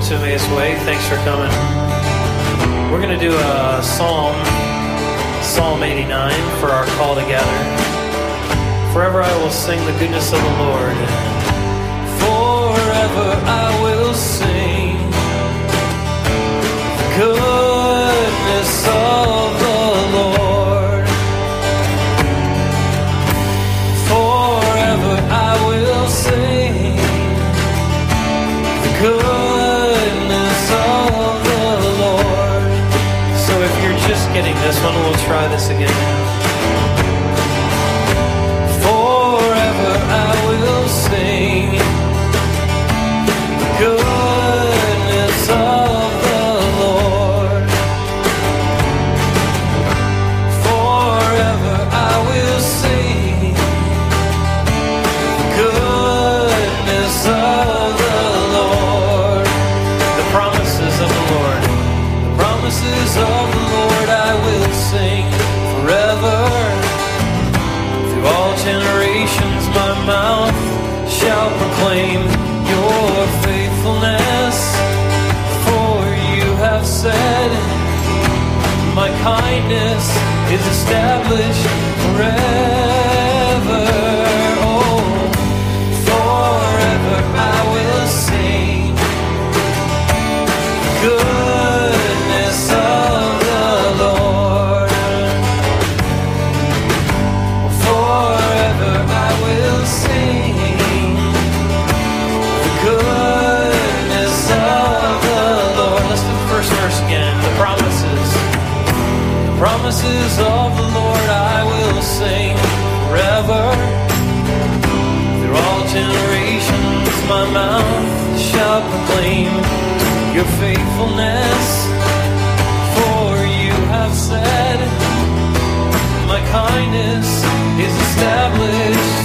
Welcome to Emmaus Way. Thanks for coming. We're going to do a psalm, Psalm 89, for our call together. Forever I will sing the goodness of the Lord. Forever I will sing goodness of try this again. Kindness is established promises of the Lord I will sing forever. Through all generations my mouth shall proclaim your faithfulness. For you have said, my kindness is established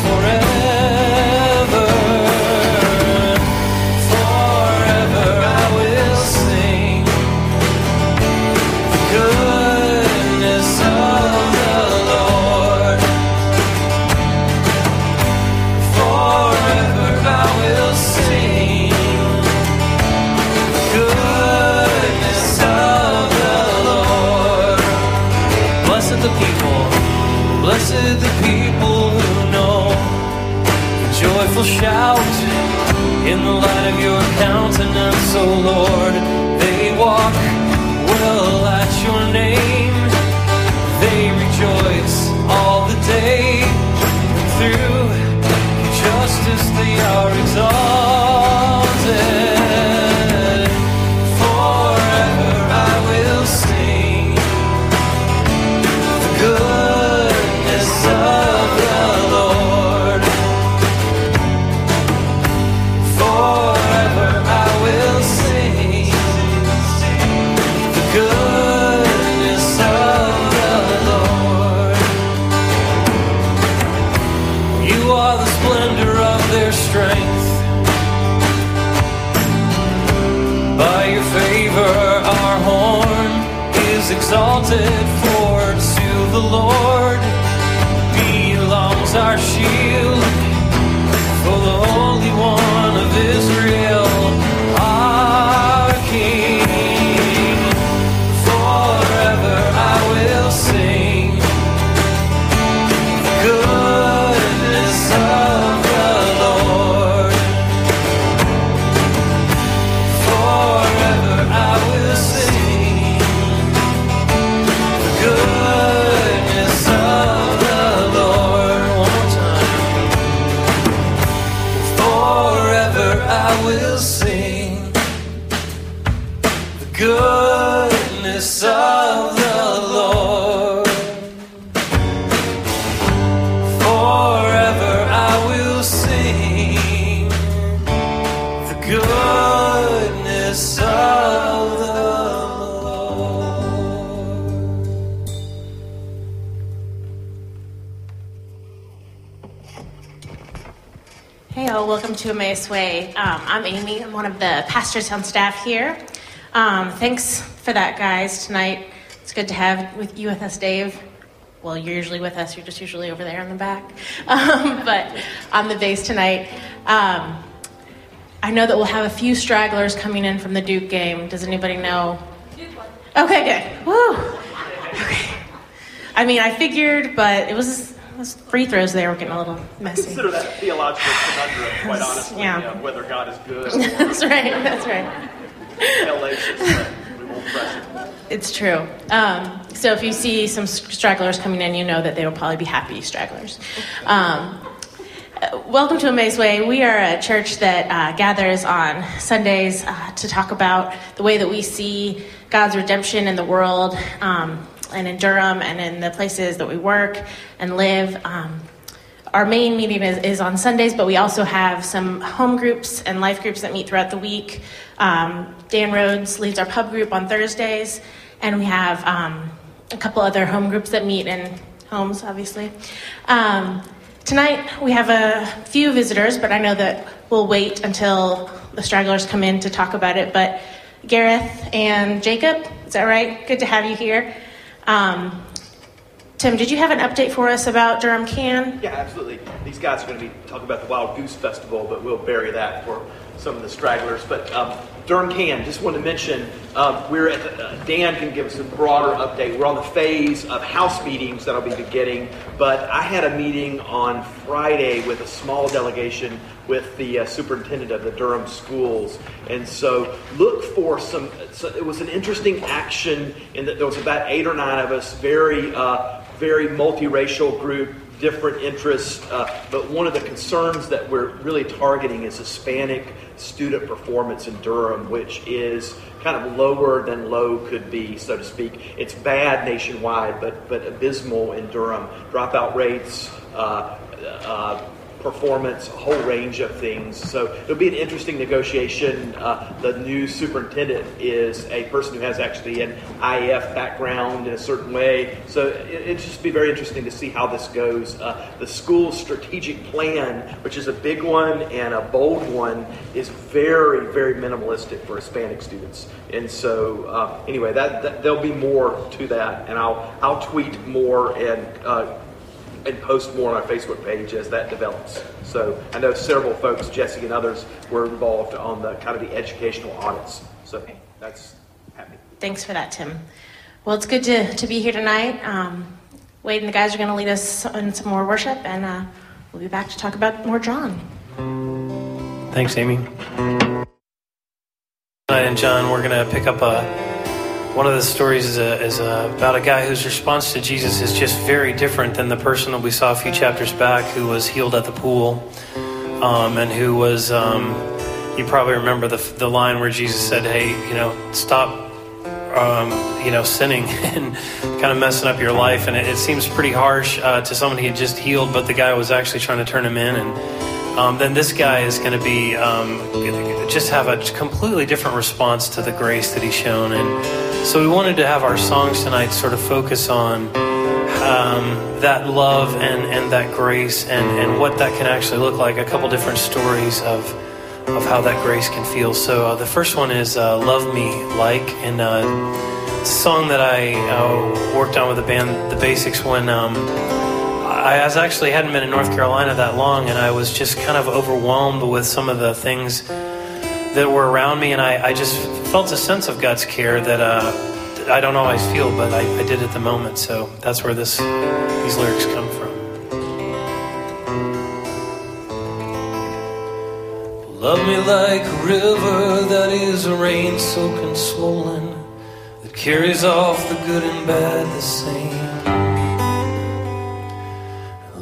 pastors on staff here. Um, thanks for that, guys, tonight. It's good to have with you with us, Dave. Well, you're usually with us. You're just usually over there in the back. Um, but on the bass tonight. Um, I know that we'll have a few stragglers coming in from the Duke game. Does anybody know? Okay, good. Woo. Okay. I mean, I figured, but it was, was free throws there were getting a little messy. Consider that a theological conundrum, quite honestly, Yeah. whether God is good that's right. That's right. or hellacious, we won't press it. It's true. Um, so if you see some stragglers coming in, you know that they will probably be happy stragglers. Um, welcome to Emmaus Way. We are a church that uh, gathers on Sundays uh, to talk about the way that we see God's redemption in the world um, and in Durham and in the places that we work and live. Um, our main meeting is, is on Sundays, but we also have some home groups and life groups that meet throughout the week. Um, Dan Rhodes leads our pub group on Thursdays, and we have um, a couple other home groups that meet in homes, obviously. Um, tonight we have a few visitors, but I know that we'll wait until the stragglers come in to talk about it. But Gareth and Jacob, is that right? Good to have you here. Um, Tim, did you have an update for us about Durham Can? Yeah, absolutely. These guys are going to be talking about the Wild Goose Festival, but we'll bury that for some of the stragglers. But um, Durham Can, just want to mention, um, we're at uh, Dan can give us a broader update. We're on the phase of house meetings that I'll be beginning, but I had a meeting on Friday with a small delegation with the uh, superintendent of the Durham schools, and so look for some. So it was an interesting action in that there was about eight or nine of us, very, uh, very multiracial group different interests, uh, but one of the concerns that we're really targeting is Hispanic student performance in Durham, which is kind of lower than low could be, so to speak. It's bad nationwide, but but abysmal in Durham. Dropout rates. Uh, uh, performance, a whole range of things. So it'll be an interesting negotiation. Uh, the new superintendent is a person who has actually an IF background in a certain way. So it, it'll just be very interesting to see how this goes. Uh, the school's strategic plan, which is a big one and a bold one, is very, very minimalistic for Hispanic students. And so, uh, anyway, that, that there'll be more to that, and I'll I'll tweet more and uh, and post more on our Facebook page as that develops. So I know several folks, Jesse and others, were involved on the kind of the educational audits. So that's happening. Thanks for that, Tim. Well, it's good to, to be here tonight. Um, Wade and the guys are going to lead us in some more worship, and uh, we'll be back to talk about more John. Thanks, Amy. Tonight and John, we're going to pick up a, one of the stories is, a, is a, about a guy whose response to Jesus is just very different than the person that we saw a few chapters back who was healed at the pool um, and who was, um, you probably remember the, the line where Jesus said, hey, you know, stop, um, you know, sinning and kind of messing up your life. And it, it seems pretty harsh uh, to someone he had just healed, but the guy was actually trying to turn him in. And um, then this guy is going to be um, just have a completely different response to the grace that he's shown. And so we wanted to have our songs tonight sort of focus on um, that love and, and that grace and, and what that can actually look like. A couple different stories of of how that grace can feel. So uh, the first one is uh, "Love Me Like," and uh, it's a song that I uh, worked on with the band, The Basics, when. Um, I was actually hadn't been in North Carolina that long, and I was just kind of overwhelmed with some of the things that were around me, and I, I just felt a sense of God's care that uh, I don't always feel, but I, I did at the moment. So that's where this these lyrics come from. Love me like a river that is rain soaked and swollen, that carries off the good and bad the same.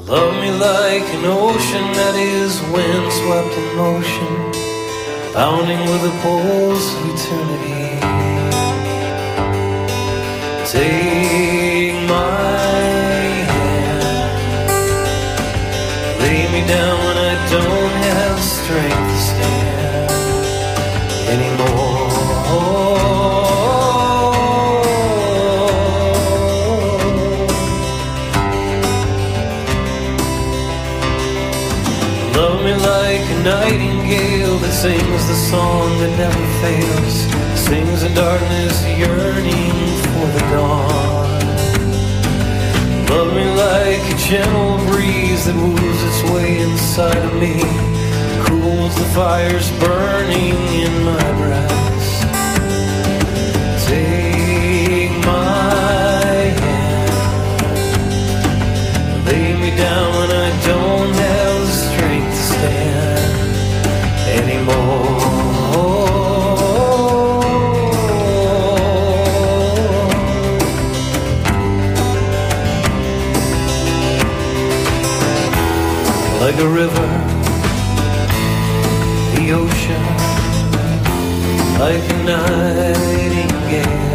Love me like an ocean that is wind swept in motion, bounding with the poles of eternity. Take sings the song that never fails. Sings in darkness, yearning for the dawn. Love me like a gentle breeze that moves its way inside of me. cools the fires burning in my breast. Like a river, the ocean, like a nightingale.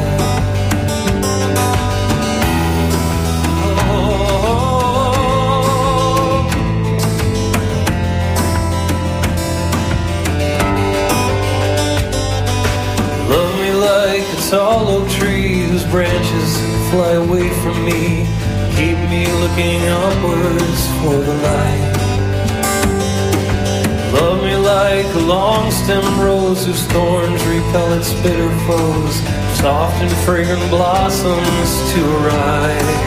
Oh, Love me like a tall oak tree whose branches fly away from me. Keep me looking upwards for the light. Love me like a long stem rose whose thorns repel its bitter foes. Soft and fragrant blossoms to arise.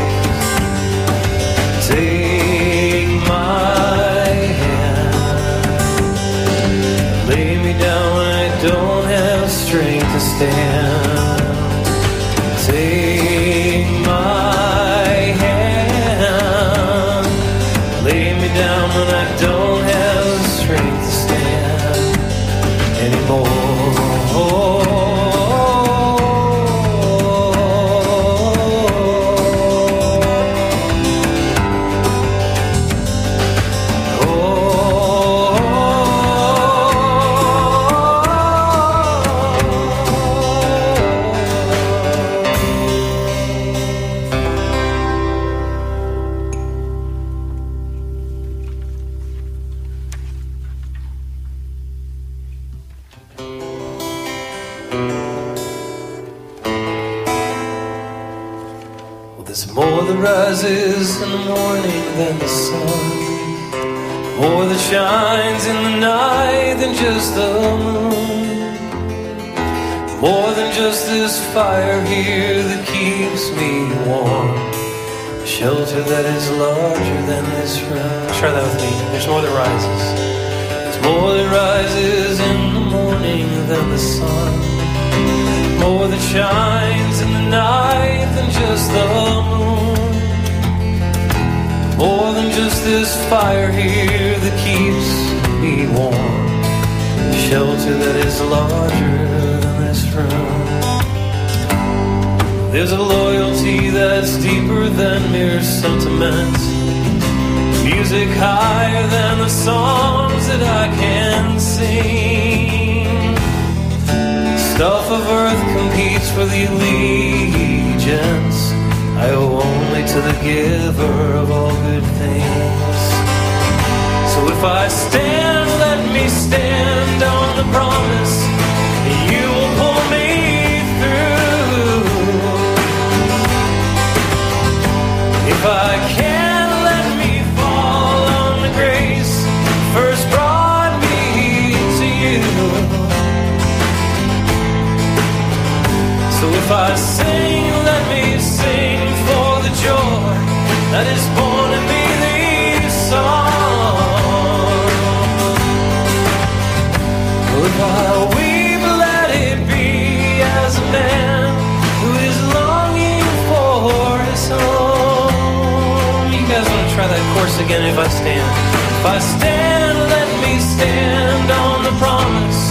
Take my hand. Lay me down when I don't have strength to stand. Fire here that keeps me warm. Shelter that is larger than this room. Try that with me. There's more that rises. There's more that rises in the morning than the sun. More that shines in the night than just the moon. More than just this fire here that keeps me warm. Shelter that is larger than this room. There's a loyalty that's deeper than mere sentiment. Music higher than the songs that I can sing. Stuff of earth competes for the allegiance I owe only to the giver of all good things. So if I stand, let me stand on the promise I sing, let me sing for the joy that is again if I stand? If I stand, let me stand on the promise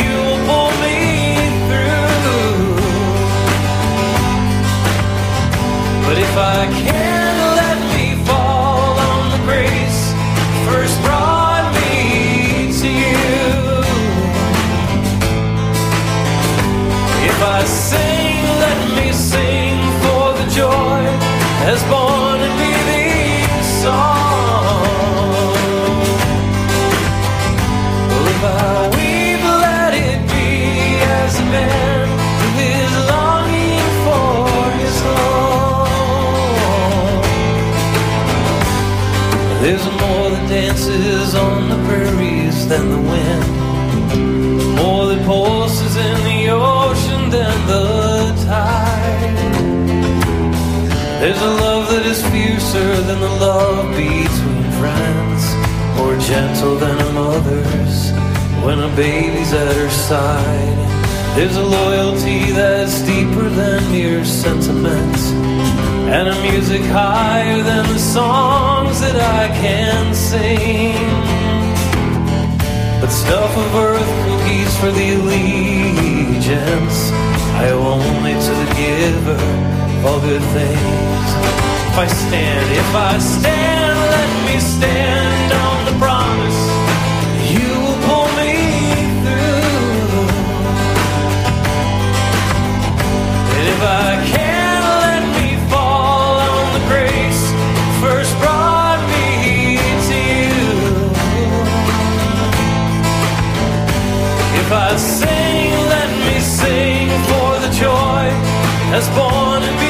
you will pull me through. But if I can, Fiercer than the love between friends more gentle than a mother's when a baby's at her side. There's a loyalty that's deeper than mere sentiment, and a music higher than the songs that I can sing. But stuff of earth cookies for the allegiance, I owe only to the giver of all good things. If I stand, if I stand, let me stand on the promise. You will pull me through. And if I can, let me fall on the grace first brought me to you. If I sing, let me sing for the joy that's born in me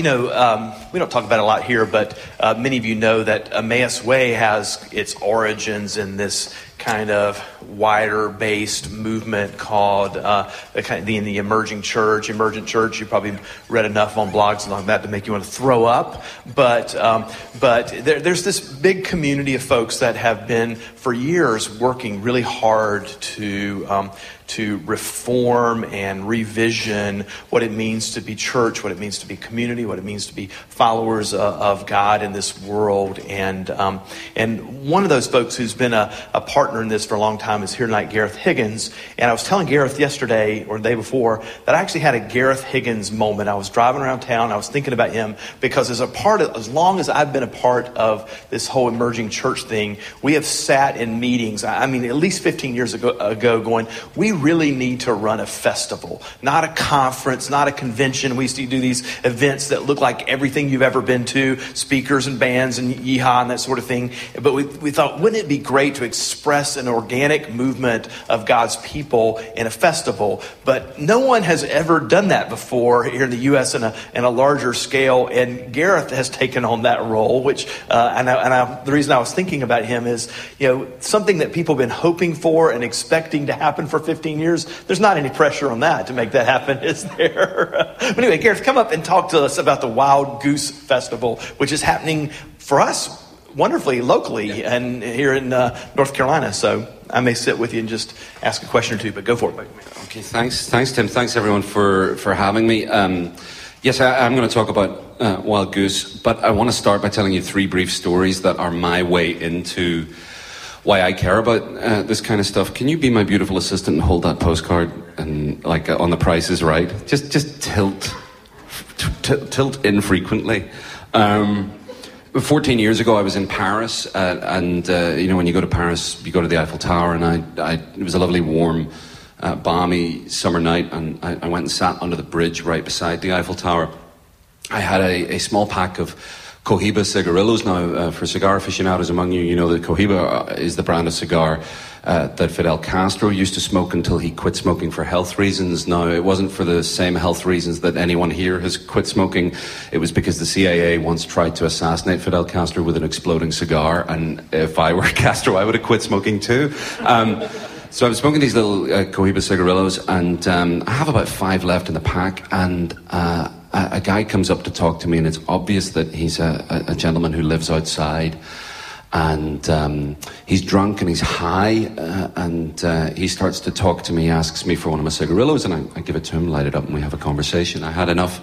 you know, um, we don't talk about it a lot here, but uh, many of you know that Emmaus Way has its origins in this kind of wider based movement called uh, the, the, emerging church. Emergent church, you probably read enough on blogs and like that to make you want to throw up. But, um, but there, there's this big community of folks that have been for years working really hard to. Um, to reform and revision what it means to be church, what it means to be community, what it means to be followers uh, of God in this world. And, um, and one of those folks who's been a, a partner in this for a long time is here tonight, Gareth Higgins. And I was telling Gareth yesterday or the day before that I actually had a Gareth Higgins moment. I was driving around town, I was thinking about him because as a part of, as long as I've been a part of this whole emerging church thing, we have sat in meetings, I mean, at least 15 years ago, ago going, we really need to run a festival, not a conference, not a convention. We used to do these events that look like everything you've ever been to, speakers and bands and yeehaw and that sort of thing. But we, we thought, wouldn't it be great to express an organic movement of God's people in a festival? But no one has ever done that before here in the U.S. in a, in a larger scale. And Gareth has taken on that role, which, uh, and, I, and I, the reason I was thinking about him is, you know, something that people have been hoping for and expecting to happen for 15 years. There's not any pressure on that to make that happen, is there? but anyway, Gareth, come up and talk to us about the Wild Goose Festival, which is happening for us wonderfully locally and here in uh, North Carolina. So I may sit with you and just ask a question or two, but go for it. Okay, thanks, thanks, Tim. Thanks everyone for for having me. Um, yes, I, am going to talk about uh, Wild Goose, but I want to start by telling you three brief stories that are my way into why I care about uh, this kind of stuff. Can you be my beautiful assistant and hold that postcard and like uh, on the Price Is Right? Just just tilt t- t- tilt infrequently. Um, 14 years ago, I was in Paris, uh, and uh, you know when you go to Paris, you go to the Eiffel Tower, and I, I it was a lovely, warm, uh, balmy summer night, and I, I, went and sat under the bridge right beside the Eiffel Tower. I had a, a small pack of Cohiba cigarillos. Now, uh, for cigar aficionados among you, you know that Cohiba is the brand of cigar uh, that Fidel Castro used to smoke until he quit smoking for health reasons. Now, it wasn't for the same health reasons that anyone here has quit smoking. It was because the CIA once tried to assassinate Fidel Castro with an exploding cigar, and if I were Castro, I would have quit smoking too. Um, So I'm smoking these little uh, Cohiba cigarillos, and um, I have about five left in the pack. And uh, a, guy comes up to talk to me, and it's obvious that he's a, a gentleman who lives outside. And um, he's drunk and he's high, uh, and uh, he starts to talk to me, asks me for one of my cigarillos, and I, I give it to him, light it up, and we have a conversation. I had enough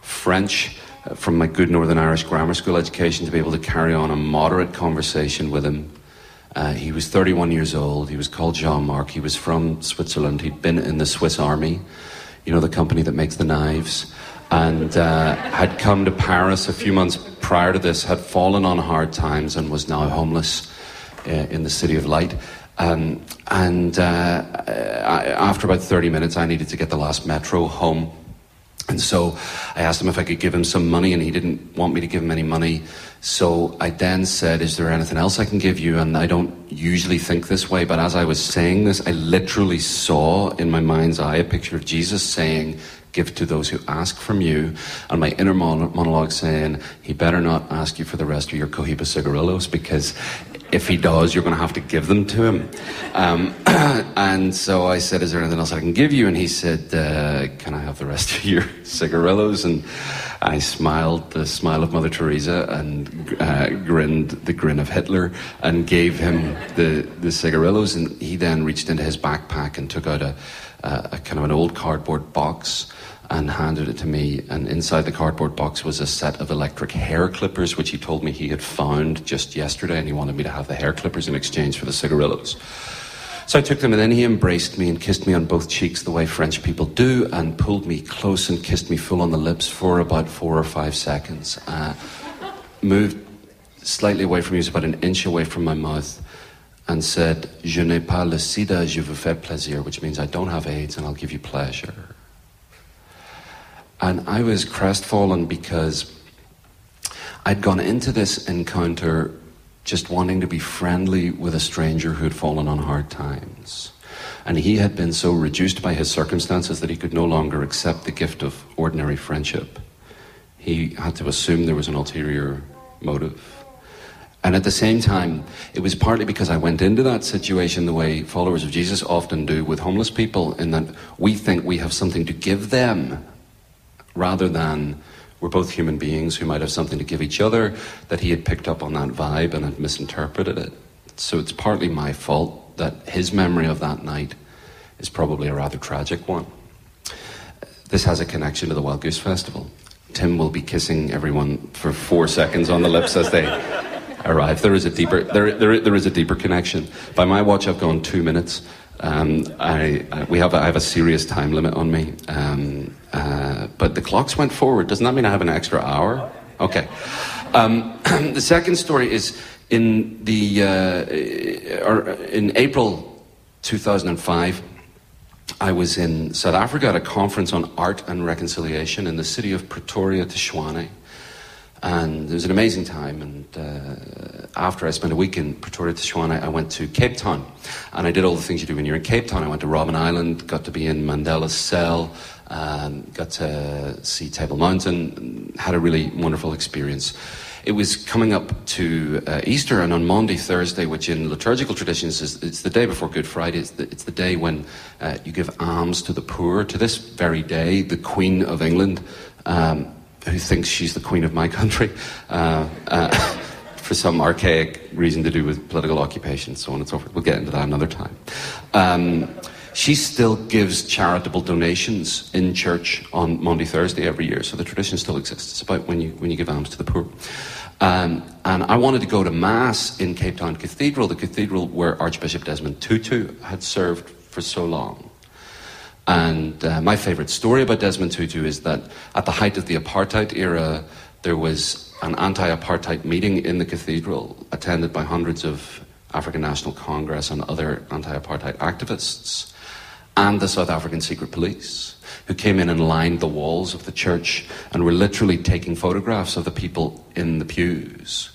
French uh, from my good Northern Irish grammar school education to be able to carry on a moderate conversation with him uh, he was 31 years old. He was called Jean Marc. He was from Switzerland. He'd been in the Swiss Army, you know, the company that makes the knives, and uh, had come to Paris a few months prior to this, had fallen on hard times, and was now homeless uh, in the City of Light. Um, and uh, I, after about 30 minutes, I needed to get the last metro home. And so I asked him if I could give him some money, and he didn't want me to give him any money. So I then said, Is there anything else I can give you? And I don't usually think this way, but as I was saying this, I literally saw in my mind's eye a picture of Jesus saying, Give to those who ask from you. And my inner monologue saying, He better not ask you for the rest of your Cohiba cigarillos because if he does, you're going to have to give them to him. Um, and so I said, Is there anything else I can give you? And he said, uh, Can I have the rest of your cigarillos? And I smiled the smile of Mother Teresa and uh, grinned the grin of Hitler and gave him the, the cigarillos. And he then reached into his backpack and took out a, a, a kind of an old cardboard box and handed it to me. And inside the cardboard box was a set of electric hair clippers, which he told me he had found just yesterday, and he wanted me to have the hair clippers in exchange for the cigarillos. So I took them, and then he embraced me and kissed me on both cheeks the way French people do, and pulled me close and kissed me full on the lips for about four or five seconds. Uh, moved slightly away from me, was about an inch away from my mouth, and said, Je n'ai pas le sida, je vous fais plaisir, which means I don't have AIDS and I'll give you pleasure. And I was crestfallen because I'd gone into this encounter just wanting to be friendly with a stranger who had fallen on hard times. And he had been so reduced by his circumstances that he could no longer accept the gift of ordinary friendship. He had to assume there was an ulterior motive. And at the same time, it was partly because I went into that situation the way followers of Jesus often do with homeless people, in that we think we have something to give them rather than we're both human beings who might have something to give each other, that he had picked up on that vibe and had misinterpreted it. So it's partly my fault that his memory of that night is probably a rather tragic one. This has a connection to the Wild Goose Festival. Tim will be kissing everyone for four seconds on the lips as they arrive. There is a deeper, there, there, there is a deeper connection. By my watch, I've gone two minutes. Um, I, I, we have a, I have a serious time limit on me, um, uh, but the clocks went forward. Doesn't that mean I have an extra hour? Okay. Um, the second story is in the uh, or in April 2005. I was in South Africa at a conference on art and reconciliation in the city of Pretoria, Tshwane. And it was an amazing time. And uh, after I spent a week in Pretoria, Tshwane, I went to Cape Town. And I did all the things you do when you're in Cape Town. I went to Robben Island, got to be in Mandela's cell, um, got to see Table Mountain, had a really wonderful experience. It was coming up to uh, Easter, and on Maundy Thursday, which in liturgical traditions is it's the day before Good Friday, it's the, it's the day when uh, you give alms to the poor. To this very day, the Queen of England um, who thinks she's the queen of my country uh, uh, for some archaic reason to do with political occupation, so on and so forth. We'll get into that another time. Um, she still gives charitable donations in church on Maundy Thursday every year, so the tradition still exists. It's about when you, when you give alms to the poor. Um, and I wanted to go to Mass in Cape Town Cathedral, the cathedral where Archbishop Desmond Tutu had served for so long. And uh, my favorite story about Desmond Tutu is that at the height of the apartheid era, there was an anti apartheid meeting in the cathedral attended by hundreds of African National Congress and other anti apartheid activists, and the South African secret police, who came in and lined the walls of the church and were literally taking photographs of the people in the pews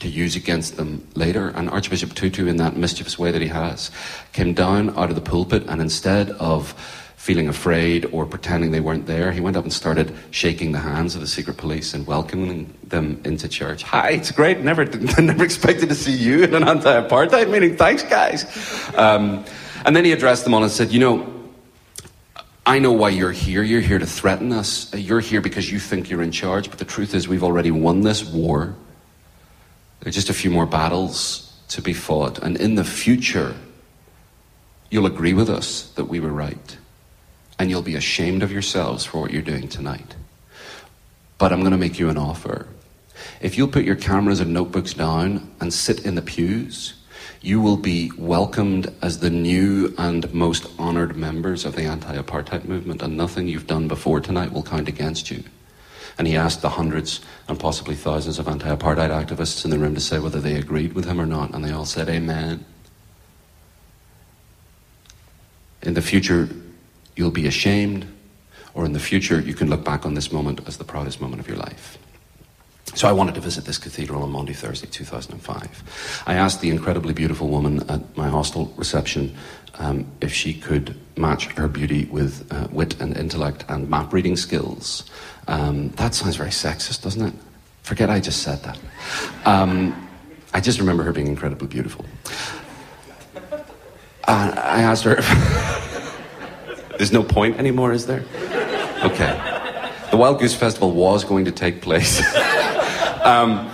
to use against them later. And Archbishop Tutu, in that mischievous way that he has, came down out of the pulpit and instead of feeling afraid or pretending they weren't there. He went up and started shaking the hands of the secret police and welcoming them into church. Hi, it's great. Never, never expected to see you in an anti-apartheid meeting. Thanks, guys. Um, and then he addressed them all and said, You know, I know why you're here. You're here to threaten us. You're here because you think you're in charge, but the truth is, we've already won this war. There are just a few more battles to be fought, and in the future, you'll agree with us that we were right, and you'll be ashamed of yourselves for what you're doing tonight. But I'm going to make you an offer. If you'll put your cameras and notebooks down and sit in the pews, you will be welcomed as the new and most honoured members of the anti apartheid movement, and nothing you've done before tonight will count against you. And he asked the hundreds and possibly thousands of anti apartheid activists in the room to say whether they agreed with him or not, and they all said, Amen. In the future, you'll be ashamed, or in the future, you can look back on this moment as the proudest moment of your life. So I wanted to visit this cathedral on Maundy Thursday, 2005. I asked the incredibly beautiful woman at my hostel reception um, if she could match her beauty with uh, wit and intellect and map reading skills. Um, that sounds very sexist, doesn't it? Forget I just said that. Um, I just remember her being incredibly beautiful. Uh, I asked her. There's no point anymore, is there? Okay. The Wild Goose Festival was going to take place. Um,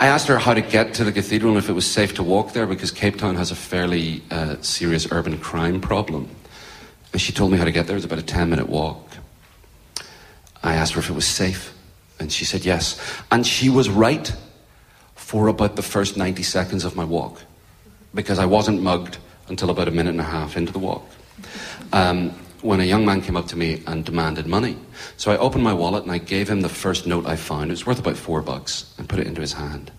I asked her how to get to the cathedral and if it was safe to walk there because Cape Town has a fairly uh, serious urban crime problem. And she told me how to get there. It was about a 10 minute walk. I asked her if it was safe, and she said yes. And she was right for about the first 90 seconds of my walk because I wasn't mugged until about a minute and a half into the walk. Um, when a young man came up to me and demanded money. So I opened my wallet and I gave him the first note I found. It was worth about four bucks and put it into his hand.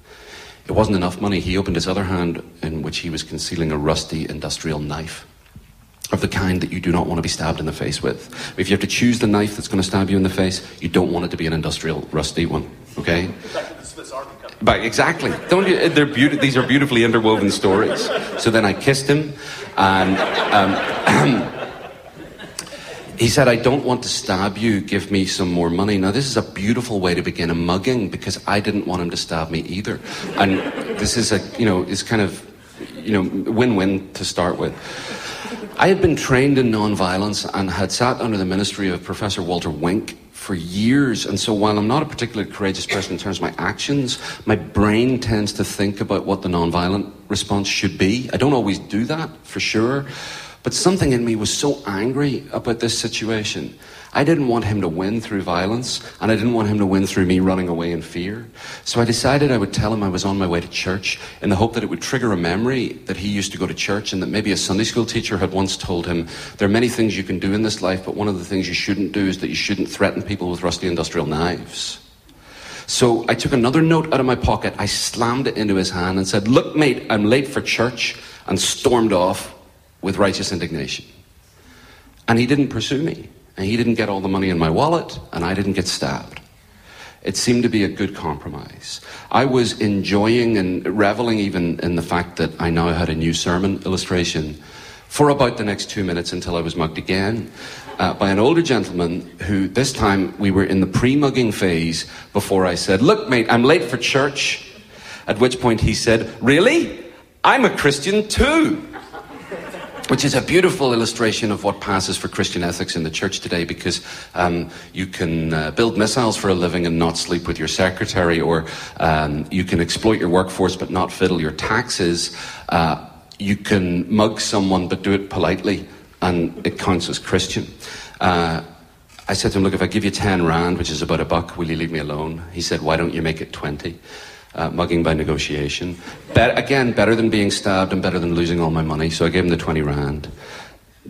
It wasn't enough money. He opened his other hand in which he was concealing a rusty industrial knife of the kind that you do not want to be stabbed in the face with. If you have to choose the knife that's going to stab you in the face, you don't want it to be an industrial rusty one. Okay? But exactly. Don't you, they're beauti- these are beautifully interwoven stories. So then I kissed him, and um, He said, I don't want to stab you, give me some more money. Now, this is a beautiful way to begin a mugging because I didn't want him to stab me either. And this is a, you know, is kind of, you know, win win to start with. I had been trained in nonviolence and had sat under the ministry of Professor Walter Wink for years. And so while I'm not a particularly courageous person in terms of my actions, my brain tends to think about what the nonviolent response should be. I don't always do that, for sure. But something in me was so angry about this situation. I didn't want him to win through violence, and I didn't want him to win through me running away in fear. So I decided I would tell him I was on my way to church in the hope that it would trigger a memory that he used to go to church and that maybe a Sunday school teacher had once told him there are many things you can do in this life, but one of the things you shouldn't do is that you shouldn't threaten people with rusty industrial knives. So I took another note out of my pocket, I slammed it into his hand and said, Look, mate, I'm late for church, and stormed off with righteous indignation. And he didn't pursue me, and he didn't get all the money in my wallet, and I didn't get stabbed. It seemed to be a good compromise. I was enjoying and reveling even in the fact that I now had a new sermon illustration for about the next two minutes until I was mugged again uh, by an older gentleman who, this time, we were in the pre mugging phase before I said, Look, mate, I'm late for church. At which point he said, Really? I'm a Christian too which is a beautiful illustration of what passes for Christian ethics in the church today because um, you can uh, build missiles for a living and not sleep with your secretary, or um, you can exploit your workforce but not fiddle your taxes. Uh, you can mug someone but do it politely, and it counts as Christian. Uh, I said to him, Look, if I give you 10 rand, which is about a buck, will you leave me alone? He said, Why don't you make it 20? Uh, mugging by negotiation. again, better than being stabbed and better than losing all my money. So I gave him the 20 rand.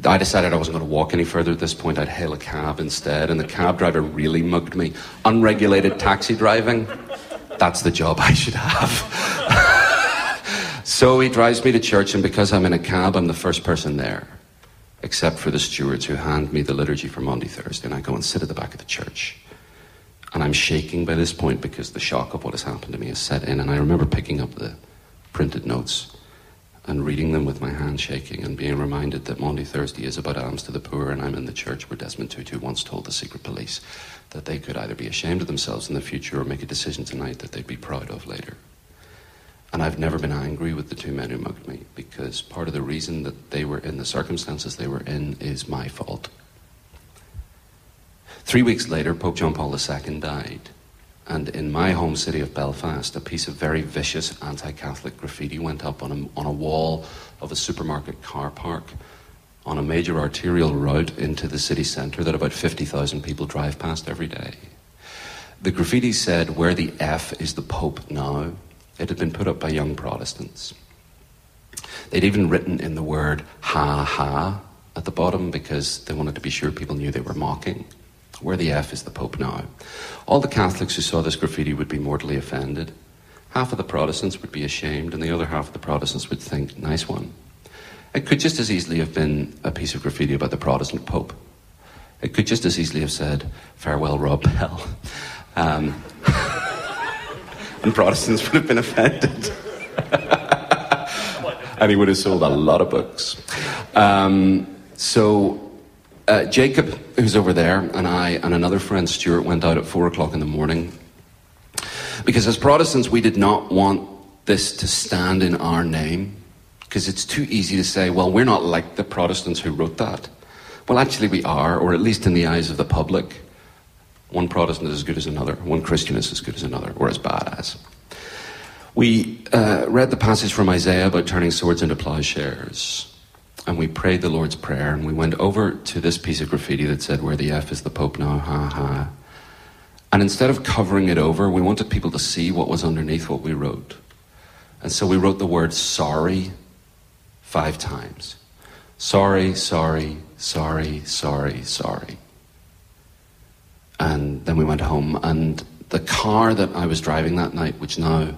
I decided I wasn't going to walk any further at this point. I'd hail a cab instead. And the cab driver really mugged me. Unregulated taxi driving, that's the job I should have. so he drives me to church, and because I'm in a cab, I'm the first person there, except for the stewards who hand me the liturgy for Maundy, Thursday. And I go and sit at the back of the church. And I'm shaking by this point because the shock of what has happened to me has set in. And I remember picking up the printed notes and reading them with my hand shaking and being reminded that Maundy Thursday is about alms to the poor and I'm in the church where Desmond Tutu once told the secret police that they could either be ashamed of themselves in the future or make a decision tonight that they'd be proud of later. And I've never been angry with the two men who mugged me because part of the reason that they were in the circumstances they were in is my fault. Three weeks later, Pope John Paul II died. And in my home city of Belfast, a piece of very vicious anti Catholic graffiti went up on a, on a wall of a supermarket car park on a major arterial route into the city centre that about 50,000 people drive past every day. The graffiti said, Where the F is the Pope now? It had been put up by young Protestants. They'd even written in the word ha ha at the bottom because they wanted to be sure people knew they were mocking. Where the F is the Pope now? All the Catholics who saw this graffiti would be mortally offended. Half of the Protestants would be ashamed, and the other half of the Protestants would think, nice one. It could just as easily have been a piece of graffiti about the Protestant Pope. It could just as easily have said, farewell, Rob Bell. Um, and Protestants would have been offended. and he would have sold a lot of books. Um, so uh, Jacob, who's over there, and I and another friend, Stuart, went out at four o'clock in the morning. Because as Protestants, we did not want this to stand in our name. Because it's too easy to say, well, we're not like the Protestants who wrote that. Well, actually, we are, or at least in the eyes of the public. One Protestant is as good as another, one Christian is as good as another, or as bad as. We uh, read the passage from Isaiah about turning swords into plowshares and we prayed the Lord's Prayer, and we went over to this piece of graffiti that said, Where the F is the Pope now, ha ha. And instead of covering it over, we wanted people to see what was underneath what we wrote. And so we wrote the word sorry five times. Sorry, sorry, sorry, sorry, sorry. And then we went home, and the car that I was driving that night, which now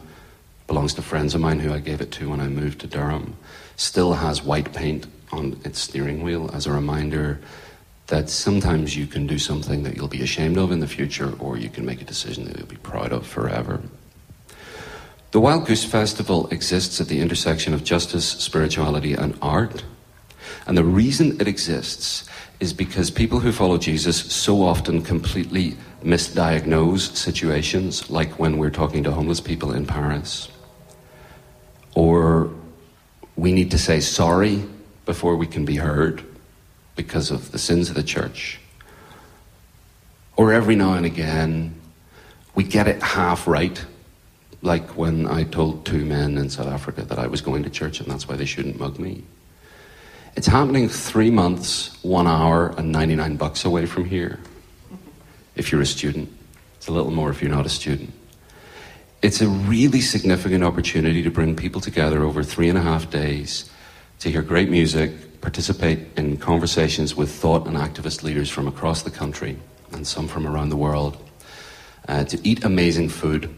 belongs to friends of mine who I gave it to when I moved to Durham, still has white paint on its steering wheel as a reminder that sometimes you can do something that you'll be ashamed of in the future, or you can make a decision that you'll be proud of forever. The Wild Goose Festival exists at the intersection of justice, spirituality, and art. And the reason it exists is because people who follow Jesus so often completely misdiagnose situations, like when we're talking to homeless people in Paris, or we need to say sorry before we can be heard because of the sins of the church. Or every now and again, we get it half right, like when I told two men in South Africa that I was going to church and that's why they shouldn't mug me. It's happening three months, one hour, and 99 bucks away from here. If you're a student, it's a little more if you're not a student. It's a really significant opportunity to bring people together over three and a half days to hear great music, participate in conversations with thought and activist leaders from across the country and some from around the world, uh, to eat amazing food,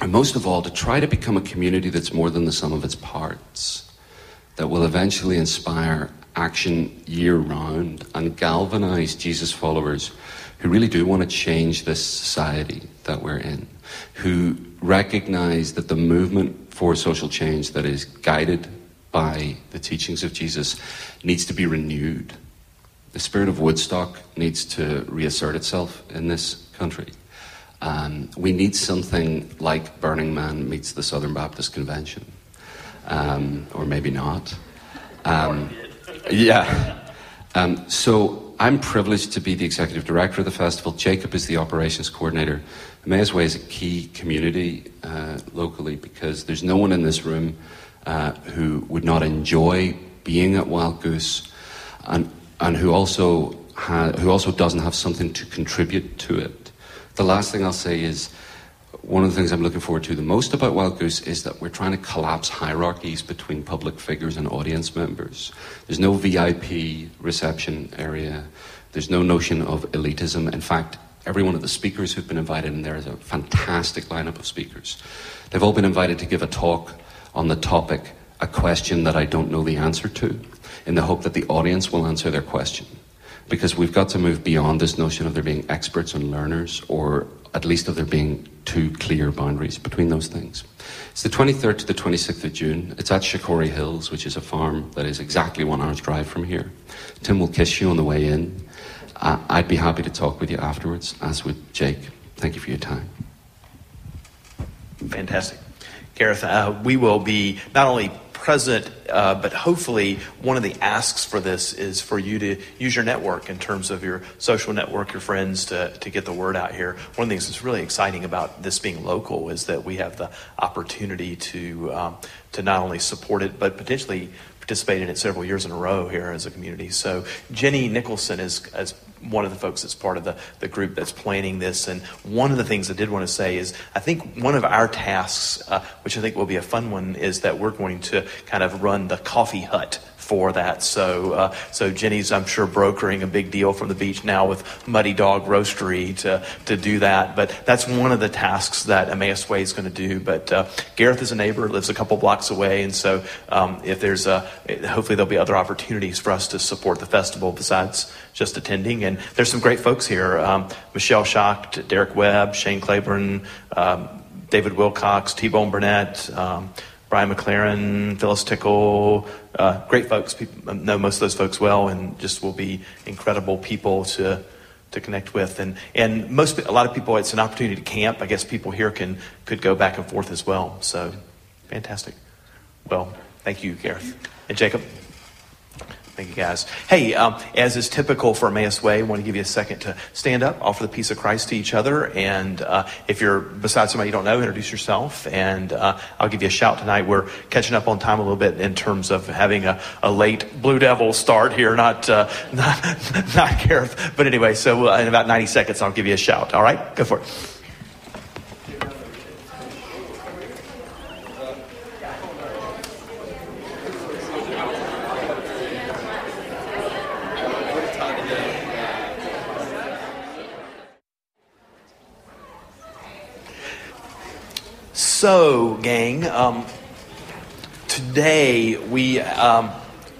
and most of all, to try to become a community that's more than the sum of its parts, that will eventually inspire action year round and galvanize Jesus followers who really do want to change this society that we're in, who recognize that the movement for social change that is guided by the teachings of Jesus needs to be renewed. The spirit of Woodstock needs to reassert itself in this country. Um, we need something like Burning Man meets the Southern Baptist Convention, um, or maybe not. Um, yeah. Um, so I'm privileged to be the executive director of the festival. Jacob is the operations coordinator. Emmaus is a key community uh, locally because there's no one in this room uh, who would not enjoy being at Wild Goose and, and who, also ha- who also doesn't have something to contribute to it. The last thing I'll say is one of the things I'm looking forward to the most about Wild Goose is that we're trying to collapse hierarchies between public figures and audience members. There's no VIP reception area. There's no notion of elitism. In fact, every one of the speakers who've been invited, and there is a fantastic lineup of speakers, they've all been invited to give a talk on the topic, a question that I don't know the answer to, in the hope that the audience will answer their question. Because we've got to move beyond this notion of there being experts and learners, or at least of there being two clear boundaries between those things. It's the 23rd to the 26th of June. It's at Shakori Hills, which is a farm that is exactly one hour's drive from here. Tim will kiss you on the way in. Uh, I'd be happy to talk with you afterwards, as would Jake. Thank you for your time. Fantastic. Gareth, uh, we will be not only present, uh, but hopefully one of the asks for this is for you to use your network in terms of your social network, your friends, to, to get the word out here. One of the things that's really exciting about this being local is that we have the opportunity to um, to not only support it but potentially participate in it several years in a row here as a community. So Jenny Nicholson is, is one of the folks that's part of the, the group that's planning this. And one of the things I did want to say is I think one of our tasks, uh, which I think will be a fun one, is that we're going to kind of run the coffee hut for that. So, uh, so Jenny's, I'm sure, brokering a big deal from the beach now with Muddy Dog Roastery to, to do that. But that's one of the tasks that Emmaus Way is going to do. But uh, Gareth is a neighbor, lives a couple blocks away, and so um, if there's a, hopefully there'll be other opportunities for us to support the festival besides just attending. And there's some great folks here: um, Michelle Shocked, Derek Webb, Shane Claiborne. Um, David Wilcox, T-Bone Burnett, um, Brian McLaren, Phyllis Tickle, uh, great folks. People know most of those folks well, and just will be incredible people to to connect with. And and most a lot of people, it's an opportunity to camp. I guess people here can could go back and forth as well. So fantastic. Well, thank you, Gareth and Jacob. Thank you, guys. Hey, um, as is typical for Emmaus Way, I want to give you a second to stand up, offer the peace of Christ to each other, and uh, if you're beside somebody you don't know, introduce yourself. And uh, I'll give you a shout tonight. We're catching up on time a little bit in terms of having a, a late Blue Devil start here, not uh, not not Gareth, but anyway. So uh, in about 90 seconds, I'll give you a shout. All right, go for it. So, gang, um, today we um,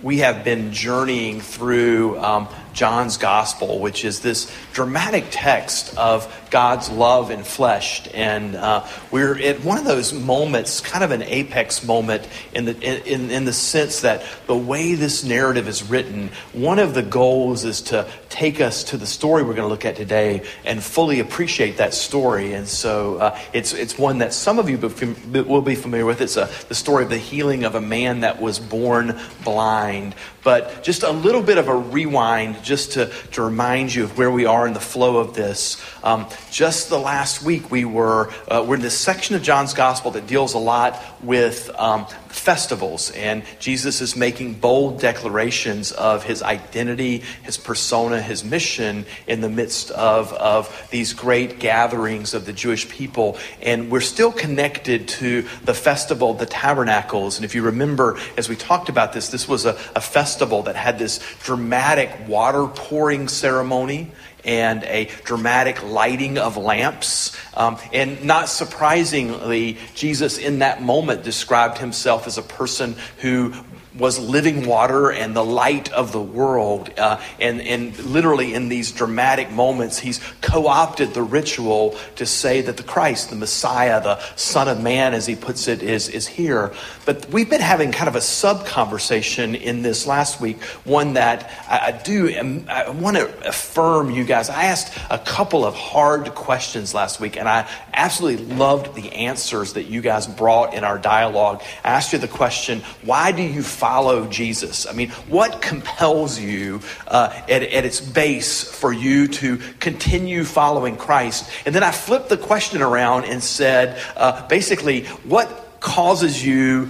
we have been journeying through um, John's Gospel, which is this dramatic text of God's love enfleshed. And uh, we're at one of those moments, kind of an apex moment, in the, in, in the sense that the way this narrative is written, one of the goals is to take us to the story we're going to look at today and fully appreciate that story. And so uh, it's, it's one that some of you will be familiar with. It's a, the story of the healing of a man that was born blind. But just a little bit of a rewind just to, to remind you of where we are in the flow of this. Um, just the last week, we were uh, we're in this section of John's Gospel that deals a lot with um, festivals, and Jesus is making bold declarations of his identity, his persona, his mission in the midst of, of these great gatherings of the Jewish people. And we're still connected to the festival, the tabernacles. And if you remember, as we talked about this, this was a, a festival that had this dramatic water pouring ceremony and a dramatic lighting of lamps. Um, and not surprisingly, Jesus in that moment described himself as a person who was living water and the light of the world. Uh, and, and literally, in these dramatic moments, he's co opted the ritual to say that the Christ, the Messiah, the Son of Man, as he puts it, is, is here. But we've been having kind of a sub conversation in this last week, one that I, I do, I want to affirm you guys. I asked a couple of hard questions last week, and I absolutely loved the answers that you guys brought in our dialogue. I asked you the question, why do you follow Jesus? I mean, what compels you uh, at, at its base for you to continue following Christ? And then I flipped the question around and said, uh, basically, what causes you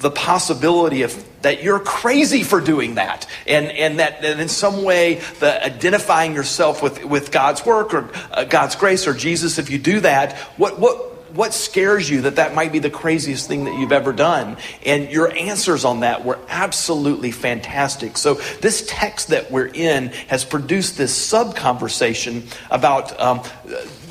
the possibility of that you're crazy for doing that and, and that, that in some way the identifying yourself with, with god's work or uh, god's grace or jesus if you do that what, what, what scares you that that might be the craziest thing that you've ever done? And your answers on that were absolutely fantastic. So, this text that we're in has produced this sub conversation about um,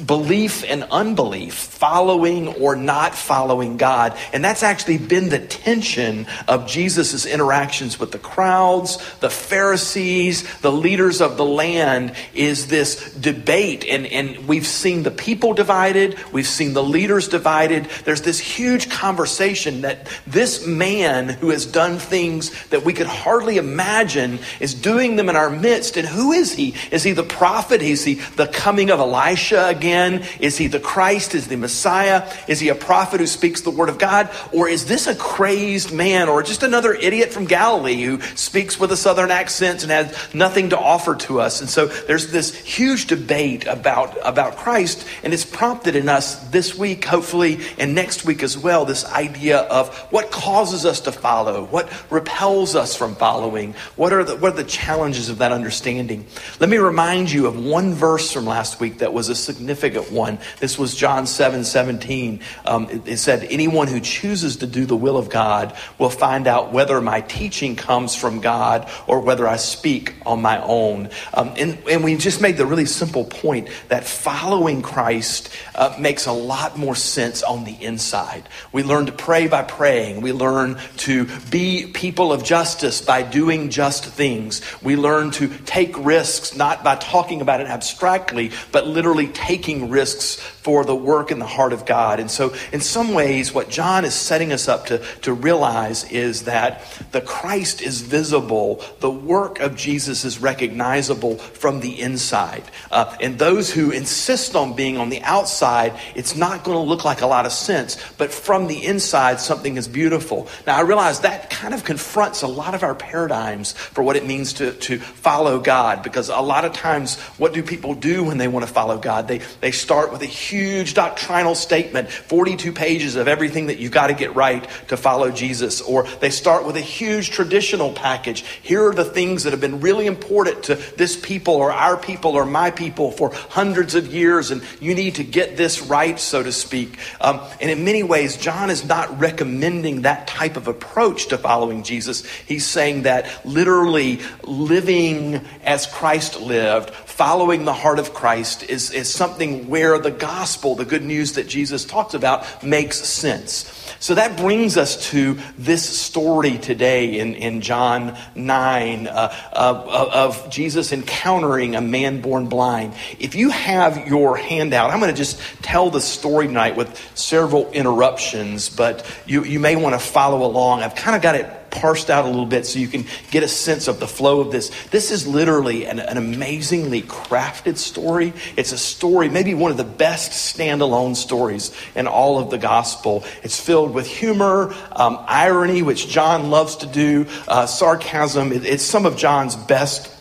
belief and unbelief, following or not following God. And that's actually been the tension of Jesus' interactions with the crowds, the Pharisees, the leaders of the land, is this debate. And, and we've seen the people divided, we've seen the leaders divided. There's this huge conversation that this man who has done things that we could hardly imagine is doing them in our midst. And who is he? Is he the prophet? Is he the coming of Elisha again? Is he the Christ? Is the Messiah? Is he a prophet who speaks the word of God? Or is this a crazed man or just another idiot from Galilee who speaks with a southern accent and has nothing to offer to us? And so there's this huge debate about, about Christ, and it's prompted in us this week, hopefully, and next week as well, this idea of what causes us to follow, what repels us from following, what are the, what are the challenges of that understanding. Let me remind you of one verse from last week that was a significant one. This was John 7 17. Um, it, it said, Anyone who chooses to do the will of God will find out whether my teaching comes from God or whether I speak on my own. Um, and, and we just made the really simple point that following Christ uh, makes a lot more sense on the inside. We learn to pray by praying, we learn to be people of justice by doing just things. We learn to take risks not by talking about it abstractly, but literally taking risks for the work in the heart of God. And so, in some ways, what John is setting us up to, to realize is that the Christ is visible, the work of Jesus is recognizable from the inside. Uh, and those who insist on being on the outside, it's not going to look like a lot of sense, but from the inside, something is beautiful. Now, I realize that kind of confronts a lot of our paradigms for what it means to, to follow God, because a lot of times, what do people do when they want to follow God? They, they start with a huge doctrinal statement, 42 pages of everything that you've got to get right to follow Jesus. Or they start with a huge traditional package. Here are the things that have been really important to this people or our people or my people for hundreds of years, and you need to get this right, so to speak. Um, and in many ways, John is not recommending that type of approach to following Jesus. He's saying that literally living as Christ lived, following the heart of Christ, is, is something where the gospel, the good news that Jesus talks about, makes sense. So that brings us to this story today in, in John 9 uh, of, of Jesus encountering a man born blind. If you have your handout, I'm going to just tell the story tonight with several interruptions, but you, you may want to follow along. I've kind of got it parsed out a little bit so you can get a sense of the flow of this. This is literally an, an amazingly crafted story. It's a story, maybe one of the best standalone stories in all of the gospel. It's filled with humor, um, irony, which John loves to do, uh, sarcasm. It, it's some of John's best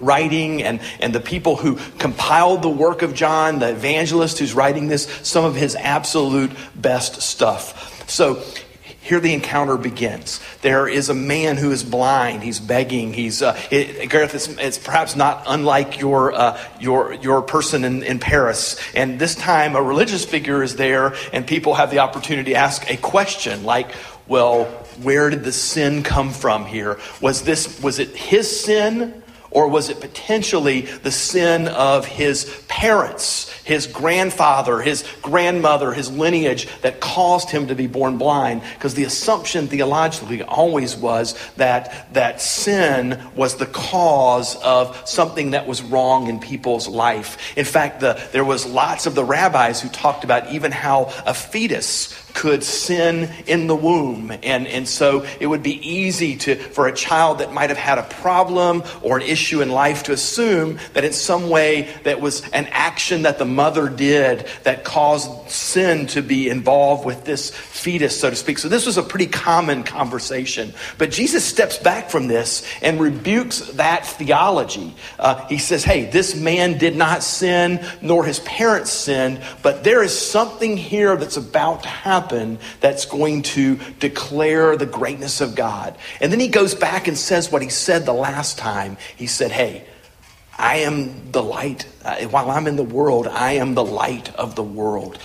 writing and, and the people who compiled the work of John, the evangelist who's writing this, some of his absolute best stuff. So here the encounter begins. There is a man who is blind. He's begging. He's uh, it, Gareth. It's, it's, perhaps not unlike your uh, your your person in, in Paris. And this time, a religious figure is there, and people have the opportunity to ask a question like, "Well, where did the sin come from here? Was this was it his sin?" Or was it potentially the sin of his parents, his grandfather, his grandmother, his lineage that caused him to be born blind? Because the assumption theologically always was that, that sin was the cause of something that was wrong in people's life. In fact, the, there was lots of the rabbis who talked about even how a fetus could sin in the womb. And, and so it would be easy to, for a child that might have had a problem or an issue in life to assume that in some way that was an action that the mother did that caused sin to be involved with this fetus, so to speak. So this was a pretty common conversation. But Jesus steps back from this and rebukes that theology. Uh, he says, hey, this man did not sin, nor his parents sinned, but there is something here that's about to happen happen that's going to declare the greatness of God. And then he goes back and says what he said the last time. He said, Hey, I am the light. Uh, while I'm in the world, I am the light of the world.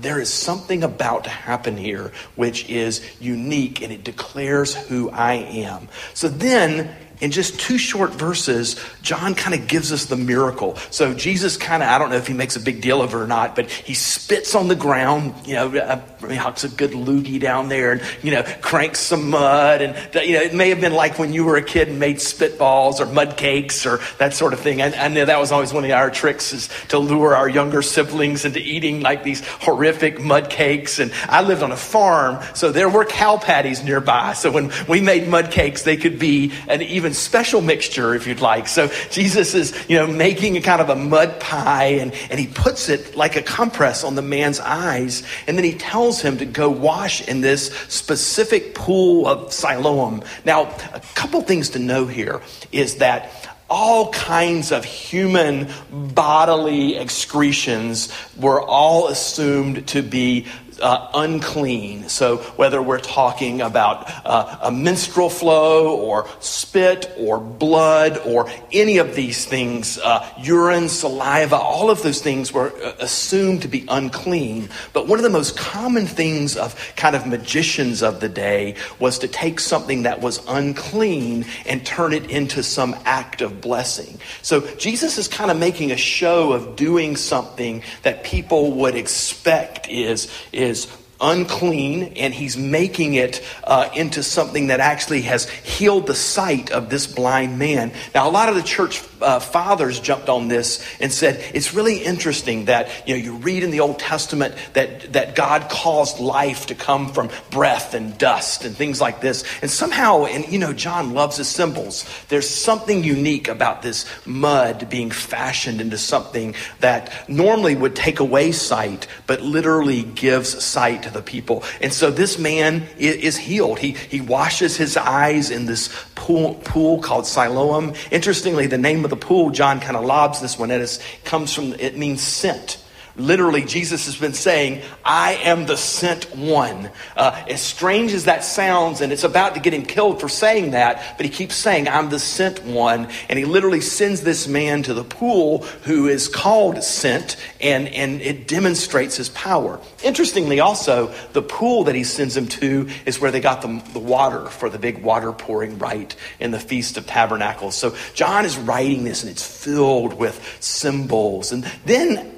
There is something about to happen here which is unique and it declares who I am. So then in just two short verses, John kind of gives us the miracle. So Jesus kind of, I don't know if he makes a big deal of it or not, but he spits on the ground, you know, uh, hucks a good loogie down there and, you know, cranks some mud. And, you know, it may have been like when you were a kid and made spitballs or mud cakes or that sort of thing. I, I know that was always one of our tricks is to lure our younger siblings into eating like these horrific mud cakes. And I lived on a farm, so there were cow patties nearby. So when we made mud cakes, they could be an even even special mixture if you'd like. So Jesus is, you know, making a kind of a mud pie and, and he puts it like a compress on the man's eyes. And then he tells him to go wash in this specific pool of Siloam. Now, a couple things to know here is that all kinds of human bodily excretions were all assumed to be uh, unclean. So, whether we're talking about uh, a menstrual flow or spit or blood or any of these things, uh, urine, saliva, all of those things were uh, assumed to be unclean. But one of the most common things of kind of magicians of the day was to take something that was unclean and turn it into some act of blessing. So, Jesus is kind of making a show of doing something that people would expect is, is is unclean and he's making it uh, into something that actually has healed the sight of this blind man. Now, a lot of the church uh, fathers jumped on this and said it's really interesting that you know you read in the Old Testament that that God caused life to come from breath and dust and things like this, and somehow, and you know, John loves his symbols. There's something unique about this mud being fashioned into something that normally would take away sight, but literally gives sight to the people. And so this man is healed. He, he washes his eyes in this pool, pool called Siloam. Interestingly, the name of the pool, John kind of lobs this one at us, comes from, it means sent. Literally, Jesus has been saying, I am the sent one. Uh, as strange as that sounds, and it's about to get him killed for saying that, but he keeps saying, I'm the sent one. And he literally sends this man to the pool who is called sent, and, and it demonstrates his power. Interestingly, also, the pool that he sends him to is where they got the, the water for the big water pouring rite in the Feast of Tabernacles. So John is writing this, and it's filled with symbols. And then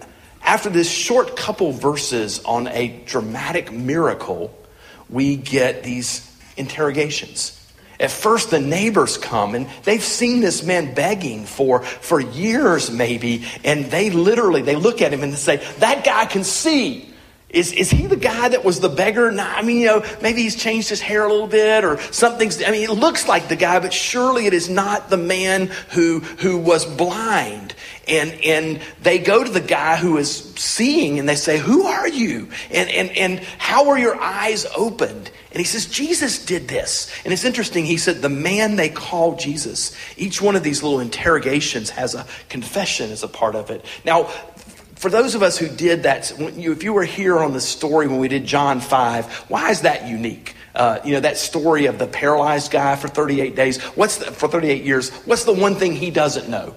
after this short couple verses on a dramatic miracle, we get these interrogations. At first, the neighbors come and they've seen this man begging for, for years, maybe, and they literally they look at him and they say, "That guy can see." Is, is he the guy that was the beggar? Nah, I mean, you know, maybe he's changed his hair a little bit or something's, I mean, it looks like the guy, but surely it is not the man who, who was blind. And, and they go to the guy who is seeing and they say, who are you? And, and, and how were your eyes opened? And he says, Jesus did this. And it's interesting. He said, the man they call Jesus. Each one of these little interrogations has a confession as a part of it. Now, for those of us who did that, if you were here on the story when we did John 5, why is that unique? Uh, you know, that story of the paralyzed guy for 38 days, what's the, for 38 years, what's the one thing he doesn't know?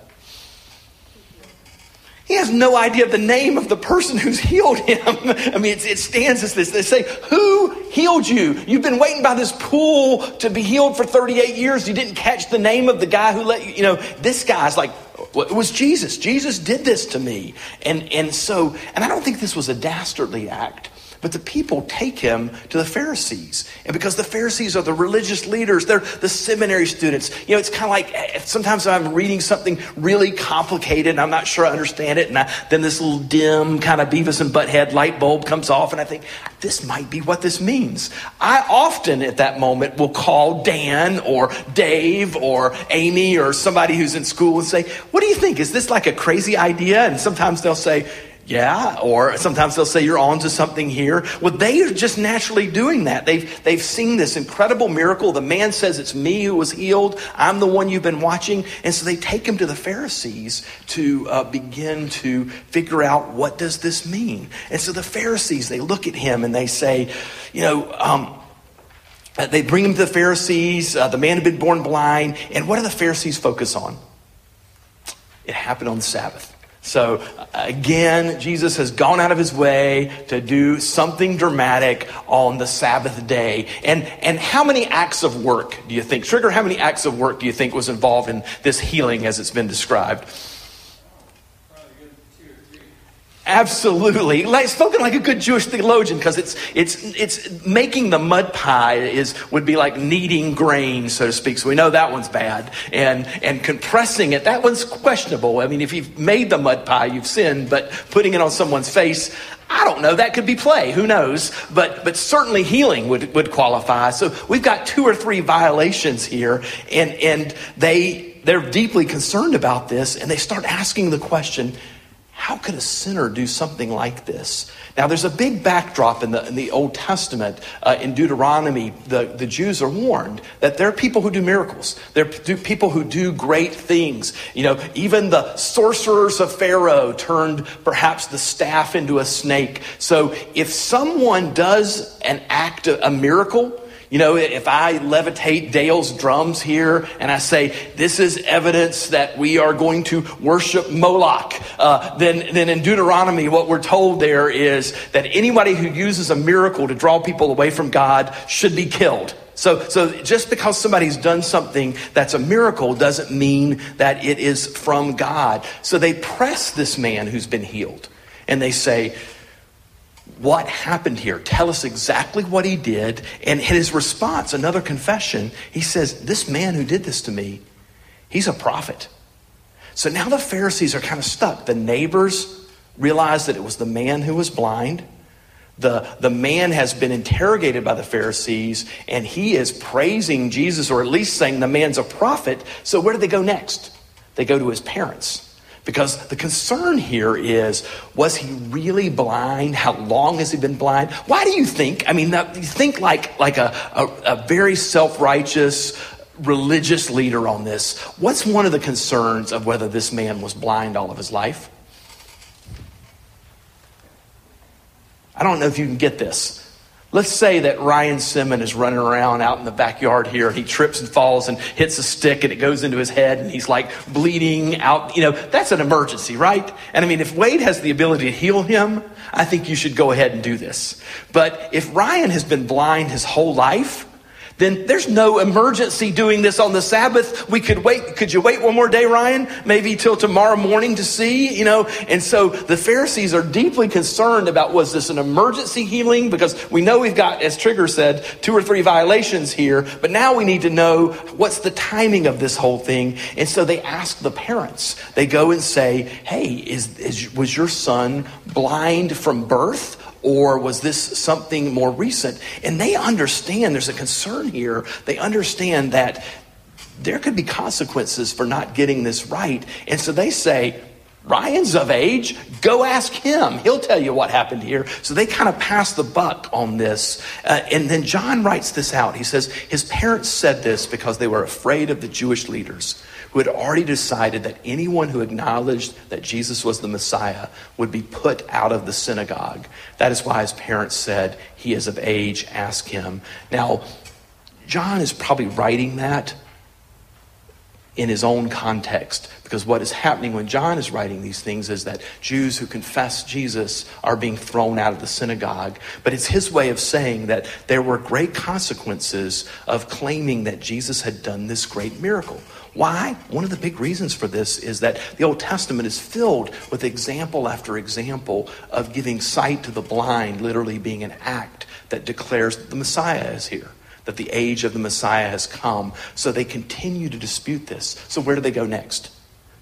He has no idea of the name of the person who's healed him. I mean, it stands as this. They say, Who healed you? You've been waiting by this pool to be healed for 38 years. You didn't catch the name of the guy who let you, you know, this guy's like, well, it was Jesus. Jesus did this to me. And, and so, and I don't think this was a dastardly act. But the people take him to the Pharisees. And because the Pharisees are the religious leaders, they're the seminary students. You know, it's kind of like eh, sometimes I'm reading something really complicated and I'm not sure I understand it. And I, then this little dim kind of Beavis and Butthead light bulb comes off and I think, this might be what this means. I often at that moment will call Dan or Dave or Amy or somebody who's in school and say, what do you think? Is this like a crazy idea? And sometimes they'll say, yeah, or sometimes they'll say you're on to something here. Well, they are just naturally doing that. They've, they've seen this incredible miracle. The man says, It's me who was healed. I'm the one you've been watching. And so they take him to the Pharisees to uh, begin to figure out what does this mean. And so the Pharisees, they look at him and they say, You know, um, uh, they bring him to the Pharisees. Uh, the man had been born blind. And what do the Pharisees focus on? It happened on the Sabbath. So again, Jesus has gone out of his way to do something dramatic on the Sabbath day. And, and how many acts of work do you think, Trigger, how many acts of work do you think was involved in this healing as it's been described? Absolutely. Like, spoken like a good Jewish theologian because it's, it's, it's making the mud pie is, would be like kneading grain, so to speak. So we know that one's bad. And, and compressing it, that one's questionable. I mean, if you've made the mud pie, you've sinned, but putting it on someone's face, I don't know. That could be play. Who knows? But, but certainly healing would, would qualify. So we've got two or three violations here and, and they, they're deeply concerned about this and they start asking the question, how could a sinner do something like this? Now, there's a big backdrop in the, in the Old Testament. Uh, in Deuteronomy, the, the Jews are warned that there are people who do miracles. There are people who do great things. You know, even the sorcerers of Pharaoh turned perhaps the staff into a snake. So if someone does an act, a miracle, you know, if I levitate Dale's drums here and I say, this is evidence that we are going to worship Moloch, uh, then, then in Deuteronomy, what we're told there is that anybody who uses a miracle to draw people away from God should be killed. So, so just because somebody's done something that's a miracle doesn't mean that it is from God. So they press this man who's been healed and they say, what happened here? Tell us exactly what he did. And in his response, another confession, he says, This man who did this to me, he's a prophet. So now the Pharisees are kind of stuck. The neighbors realize that it was the man who was blind. The, the man has been interrogated by the Pharisees, and he is praising Jesus, or at least saying the man's a prophet. So where do they go next? They go to his parents. Because the concern here is was he really blind? How long has he been blind? Why do you think? I mean, you think like, like a, a, a very self righteous, religious leader on this. What's one of the concerns of whether this man was blind all of his life? I don't know if you can get this. Let's say that Ryan Simon is running around out in the backyard here and he trips and falls and hits a stick and it goes into his head and he's like bleeding out. You know, that's an emergency, right? And I mean, if Wade has the ability to heal him, I think you should go ahead and do this. But if Ryan has been blind his whole life, then there's no emergency doing this on the Sabbath. We could wait. Could you wait one more day, Ryan? Maybe till tomorrow morning to see, you know? And so the Pharisees are deeply concerned about was this an emergency healing? Because we know we've got, as Trigger said, two or three violations here, but now we need to know what's the timing of this whole thing. And so they ask the parents. They go and say, hey, is, is was your son blind from birth? Or was this something more recent? And they understand there's a concern here. They understand that there could be consequences for not getting this right. And so they say, Ryan's of age. Go ask him. He'll tell you what happened here. So they kind of pass the buck on this. Uh, and then John writes this out. He says, His parents said this because they were afraid of the Jewish leaders who had already decided that anyone who acknowledged that Jesus was the Messiah would be put out of the synagogue. That is why his parents said, He is of age, ask him. Now, John is probably writing that in his own context. Because what is happening when John is writing these things is that Jews who confess Jesus are being thrown out of the synagogue. But it's his way of saying that there were great consequences of claiming that Jesus had done this great miracle. Why? One of the big reasons for this is that the Old Testament is filled with example after example of giving sight to the blind, literally being an act that declares that the Messiah is here, that the age of the Messiah has come. So they continue to dispute this. So where do they go next?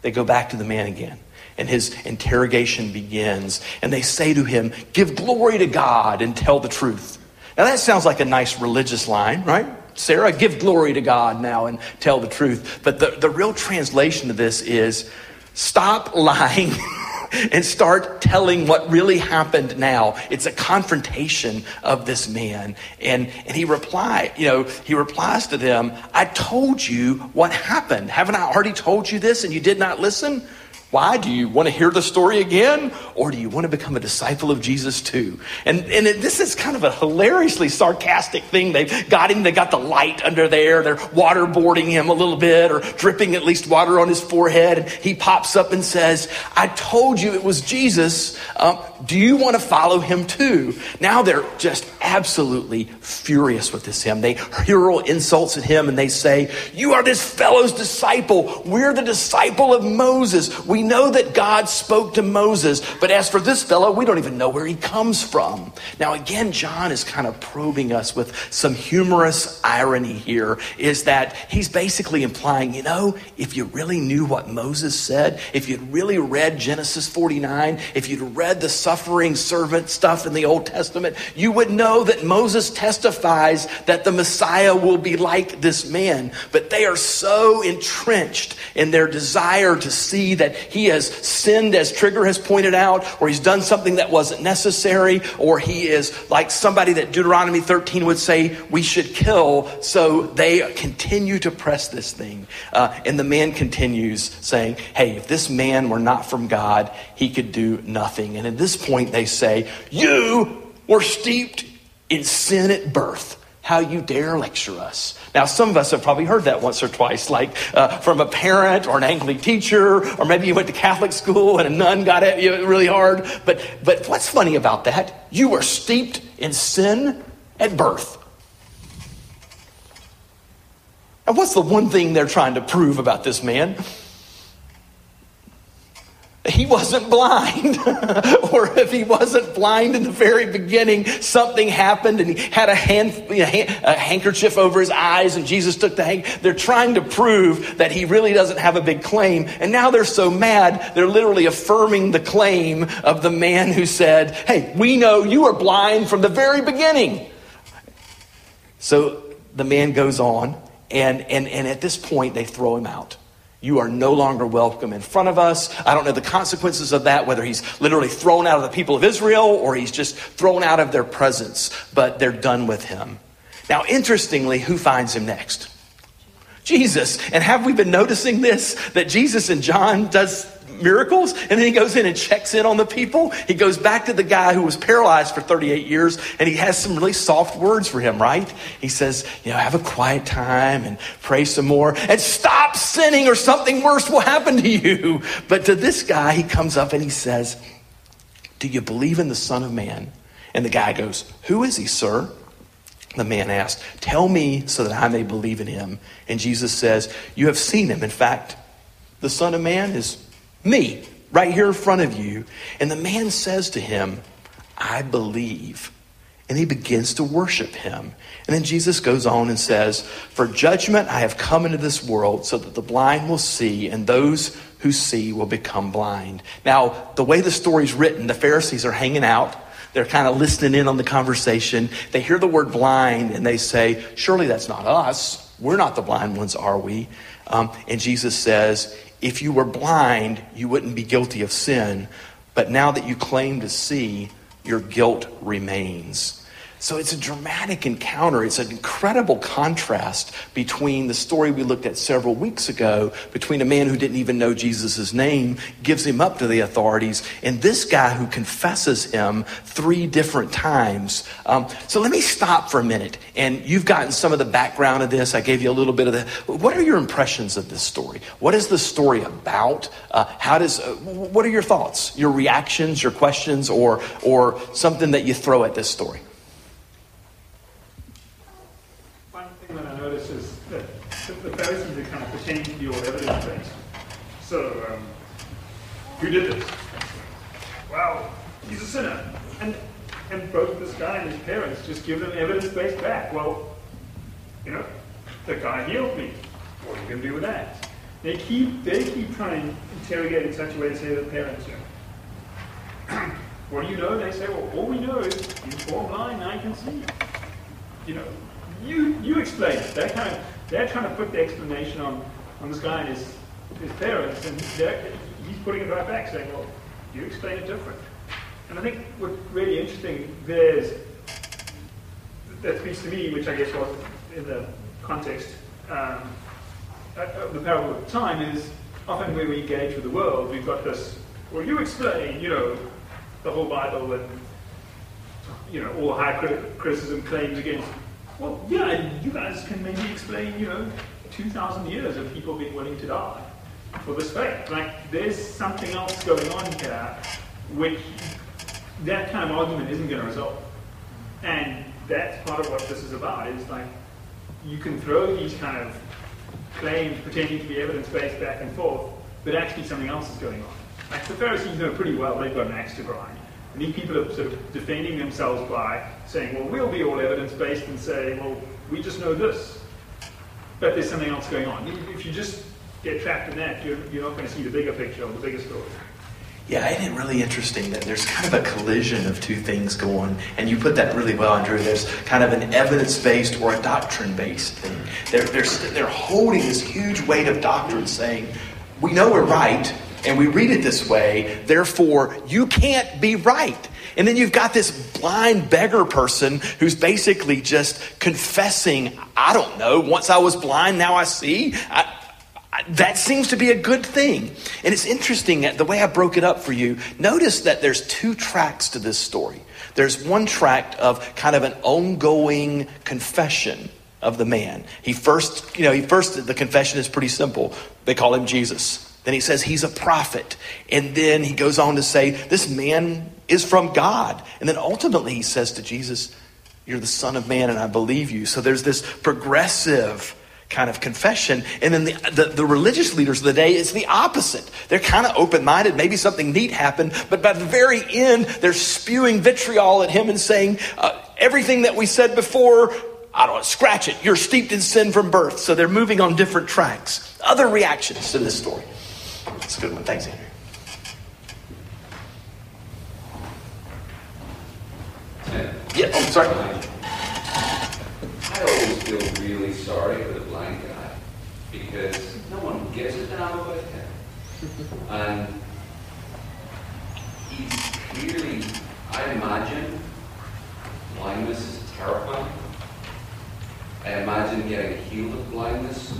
They go back to the man again. And his interrogation begins. And they say to him, Give glory to God and tell the truth. Now that sounds like a nice religious line, right? Sarah, give glory to God now and tell the truth. But the, the real translation of this is stop lying and start telling what really happened now. It's a confrontation of this man. And, and he reply, you know, he replies to them, I told you what happened. Haven't I already told you this and you did not listen? Why? Do you want to hear the story again? Or do you want to become a disciple of Jesus too? And, and it, this is kind of a hilariously sarcastic thing. They've got him, they got the light under there. They're waterboarding him a little bit or dripping at least water on his forehead. And he pops up and says, I told you it was Jesus. Um, do you want to follow him too? Now they're just absolutely furious with this him. They hurl insults at him and they say, You are this fellow's disciple. We're the disciple of Moses. We We know that God spoke to Moses, but as for this fellow, we don't even know where he comes from. Now, again, John is kind of probing us with some humorous irony here, is that he's basically implying, you know, if you really knew what Moses said, if you'd really read Genesis 49, if you'd read the suffering servant stuff in the Old Testament, you would know that Moses testifies that the Messiah will be like this man. But they are so entrenched in their desire to see that he has sinned, as Trigger has pointed out, or he's done something that wasn't necessary, or he is like somebody that Deuteronomy 13 would say we should kill. So they continue to press this thing. Uh, and the man continues saying, Hey, if this man were not from God, he could do nothing. And at this point, they say, You were steeped in sin at birth. How you dare lecture us. Now, some of us have probably heard that once or twice, like uh, from a parent or an Anglican teacher, or maybe you went to Catholic school and a nun got at you really hard. But, but what's funny about that? You were steeped in sin at birth. And what's the one thing they're trying to prove about this man? He wasn't blind. or if he wasn't blind in the very beginning, something happened and he had a, hand, a handkerchief over his eyes and Jesus took the hand. They're trying to prove that he really doesn't have a big claim. And now they're so mad, they're literally affirming the claim of the man who said, Hey, we know you are blind from the very beginning. So the man goes on, and, and, and at this point, they throw him out. You are no longer welcome in front of us. I don't know the consequences of that, whether he's literally thrown out of the people of Israel or he's just thrown out of their presence, but they're done with him. Now, interestingly, who finds him next? Jesus. And have we been noticing this? That Jesus and John does miracles and then he goes in and checks in on the people. He goes back to the guy who was paralyzed for 38 years and he has some really soft words for him, right? He says, you know, have a quiet time and pray some more and stop sinning or something worse will happen to you. But to this guy, he comes up and he says, do you believe in the Son of Man? And the guy goes, who is he, sir? The man asked, Tell me so that I may believe in him. And Jesus says, You have seen him. In fact, the Son of Man is me, right here in front of you. And the man says to him, I believe. And he begins to worship him. And then Jesus goes on and says, For judgment I have come into this world so that the blind will see and those who see will become blind. Now, the way the story's written, the Pharisees are hanging out. They're kind of listening in on the conversation. They hear the word blind and they say, Surely that's not us. We're not the blind ones, are we? Um, and Jesus says, if you were blind, you wouldn't be guilty of sin. But now that you claim to see, your guilt remains. So it's a dramatic encounter. It's an incredible contrast between the story we looked at several weeks ago, between a man who didn't even know Jesus' name, gives him up to the authorities, and this guy who confesses him three different times. Um, so let me stop for a minute. And you've gotten some of the background of this. I gave you a little bit of the. What are your impressions of this story? What is the story about? Uh, how does? Uh, what are your thoughts? Your reactions? Your questions? Or or something that you throw at this story? Pharisees are kind of pretending to all evidence base. So, um, who did this? Well, he's a sinner. And and both this guy and his parents just give them evidence based back. Well, you know, the guy healed me. What are you going to do with that? They keep they keep trying to interrogate in such a way to say to the parents, you know, what do you know? They say, well, all we know is you're born blind, I can see. You know, you you explain it. That kind of they're trying to put the explanation on, on this guy and his, his parents, and he's putting it right back, saying, well, you explain it different. And I think what's really interesting there is, that speaks to me, which I guess was in the context um, of the parable of time, is often when we engage with the world, we've got this, well, you explain, you know, the whole Bible and, you know, all high criticism claims against well, yeah, you guys can maybe explain, you know, 2,000 years of people being willing to die for this faith. Like, there's something else going on here which that kind of argument isn't going to resolve. And that's part of what this is about, is like, you can throw these kind of claims pretending to be evidence-based back and forth, but actually something else is going on. Like the Pharisees know pretty well they've got an axe to grind. And these people are sort of defending themselves by saying, well, we'll be all evidence based and say, well, we just know this. But there's something else going on. If you just get trapped in that, you're, you're not going to see the bigger picture or the bigger story. Yeah, isn't it really interesting that there's kind of a collision of two things going? And you put that really well, Andrew. There's kind of an evidence based or a doctrine based thing. They're, they're, they're holding this huge weight of doctrine saying, we know we're right, and we read it this way, therefore you can't be right. And then you've got this blind beggar person who's basically just confessing, I don't know, once I was blind, now I see. I, that seems to be a good thing. And it's interesting that the way I broke it up for you, notice that there's two tracks to this story. There's one tract of kind of an ongoing confession of the man. He first, you know, he first, the confession is pretty simple. They call him Jesus. Then he says he's a prophet. And then he goes on to say, this man is from God. And then ultimately he says to Jesus, You're the Son of Man, and I believe you. So there's this progressive kind of confession. And then the, the, the, religious leaders of the day, it's the opposite. They're kind of open minded. Maybe something neat happened, but by the very end, they're spewing vitriol at him and saying, uh, everything that we said before, I don't know, scratch it. You're steeped in sin from birth. So they're moving on different tracks. Other reactions to this story. That's a good one. Thanks, Andrew. Yeah, oh, sorry. I always feel really sorry for the blind guy because no one gives a damn about him. And he's clearly, I imagine, blindness is terrifying. I imagine getting healed of blindness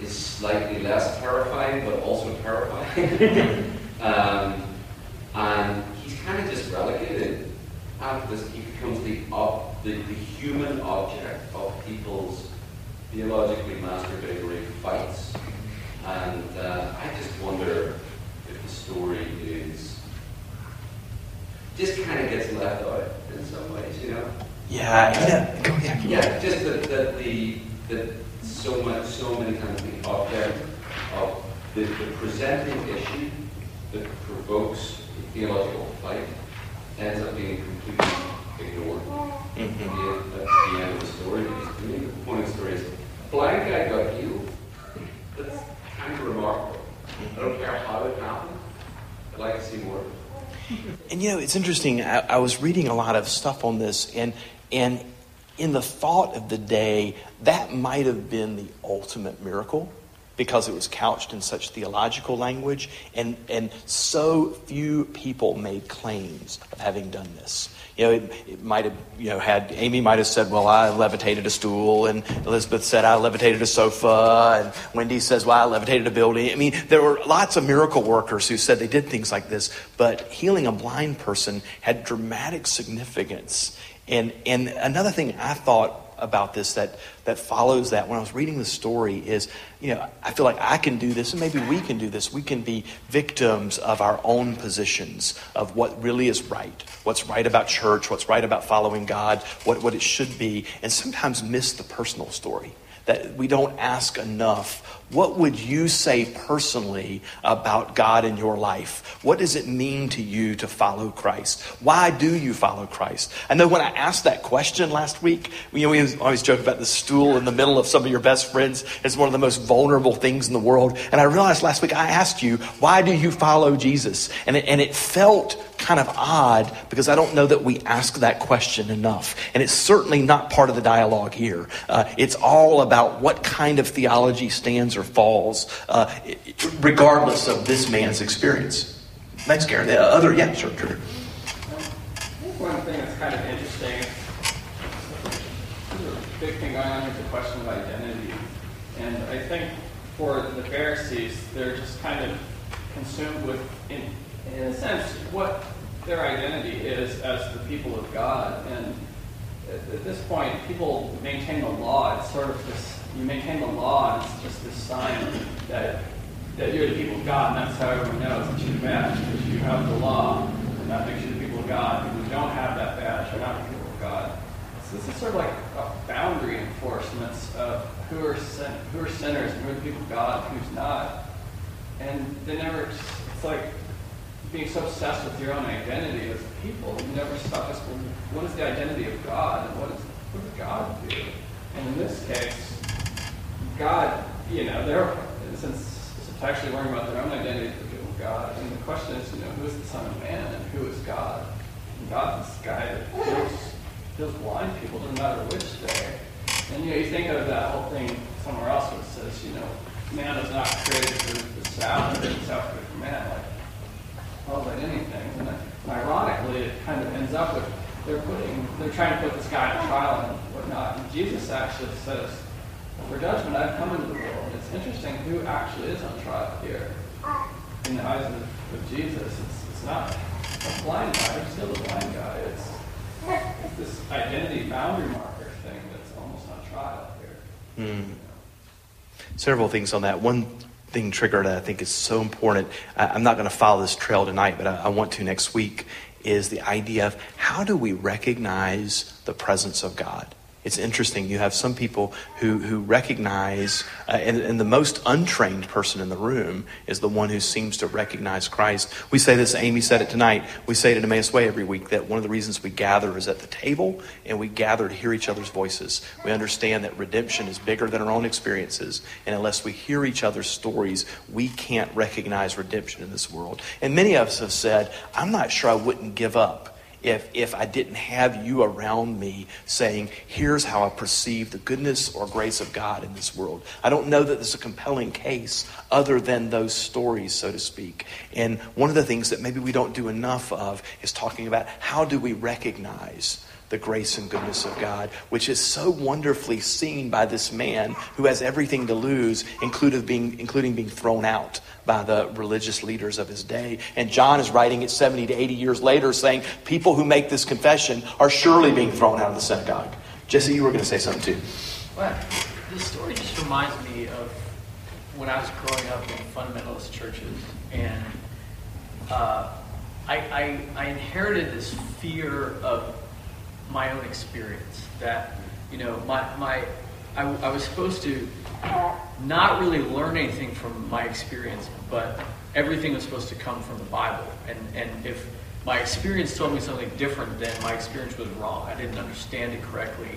is slightly less terrifying, but also terrifying. um, and he's kind of just relegated after this. He becomes the, ob- the, the human object of people's theologically masturbatory fights. And uh, I just wonder if the story is just kind of gets left out in some ways, you know? Yeah, yeah, go yeah. Yeah, just that, that the that so much, so many times the object of the, the presenting issue that provokes the theological fight ends up being completely ignored mm-hmm. at, the, at the end of the story. Because to me, the point of the story is blind guy got healed. That's kind of remarkable. I don't care how it happened. I'd like to see more. And you know, it's interesting. I, I was reading a lot of stuff on this, and and in the thought of the day, that might have been the ultimate miracle because it was couched in such theological language, and, and so few people made claims of having done this. You know, it, it might have, you know, had, Amy might have said, well, I levitated a stool, and Elizabeth said, I levitated a sofa, and Wendy says, well, I levitated a building. I mean, there were lots of miracle workers who said they did things like this, but healing a blind person had dramatic significance. And, and another thing I thought about this that, that follows that when I was reading the story is, you know, I feel like I can do this and maybe we can do this. We can be victims of our own positions of what really is right, what's right about church, what's right about following God, what, what it should be, and sometimes miss the personal story. That we don't ask enough what would you say personally about God in your life? What does it mean to you to follow Christ? Why do you follow Christ? I know when I asked that question last week, you know, we always joke about the stool in the middle of some of your best friends. It's one of the most vulnerable things in the world. And I realized last week I asked you, why do you follow Jesus? And it, and it felt kind of odd because I don't know that we ask that question enough. And it's certainly not part of the dialogue here. Uh, it's all about what kind of theology stands or falls, uh, regardless of this man's experience. Thanks, Karen. The other, yeah, sure, sure. One thing that's kind of interesting, a big thing going on is the question of identity. And I think for the Pharisees, they're just kind of consumed with, in, in a sense, what their identity is as the people of God. And at this point, people maintain the law. It's sort of this you maintain the law, and it's just this sign that that you're the people of God, and that's how everyone knows that you're the badge, because you have the law, and that makes you the people of God. If you don't have that badge, you're not the people of God. So this is sort of like a boundary enforcement of who are sin- who are sinners and who are the people of God, and who's not. And they never, it's like being so obsessed with your own identity as a people, you never stop asking, what is the identity of God and what, is, what does God do? And in this case, God, you know, they're, since it's actually worrying about their own identity as the people of God, and the question is, you know, who is the Son of Man and who is God? And God's this guy that heals, heals blind people, no matter which day. And you know, you think of that whole thing somewhere else where it says, you know, man is not created for the Sabbath, but the Sabbath for man. Like, well, like anything. And then, ironically, it kind of ends up with they're putting, they're trying to put this guy on trial and whatnot. And Jesus actually says, for judgment I've come into the world. It's interesting who actually is on trial here. In the eyes of, of Jesus, it's, it's not a blind guy, he's still a blind guy. It's, it's this identity boundary marker thing that's almost on trial here. Mm. Several things on that. One thing triggered that I think is so important. I, am not going to follow this trail tonight, but I want to next week. Is the idea of how do we recognize the presence of God? It's interesting. You have some people who, who recognize, uh, and, and, the most untrained person in the room is the one who seems to recognize Christ. We say this, Amy said it tonight. We say it in Emmaus Way every week that one of the reasons we gather is at the table and we gather to hear each other's voices. We understand that redemption is bigger than our own experiences. And unless we hear each other's stories, we can't recognize redemption in this world. And many of us have said, I'm not sure I wouldn't give up if, if I didn't have you around me saying, here's how I perceive the goodness or grace of God in this world. I don't know that there's a compelling case other than those stories, so to speak. And one of the things that maybe we don't do enough of is talking about how do we recognize the grace and goodness of God, which is so wonderfully seen by this man who has everything to lose, including being, including being thrown out by the religious leaders of his day. And John is writing it 70 to 80 years later saying, people who make this confession are surely being thrown out of the synagogue. Jesse, you were going to say something too. Well, this story just reminds me of when I was growing up in fundamentalist churches, and uh, I, I, I inherited this fear of my own experience. That, you know, my, my I, I was supposed to not really learn anything from my experience, but everything was supposed to come from the Bible. And, and if my experience told me something different, then my experience was wrong. I didn't understand it correctly.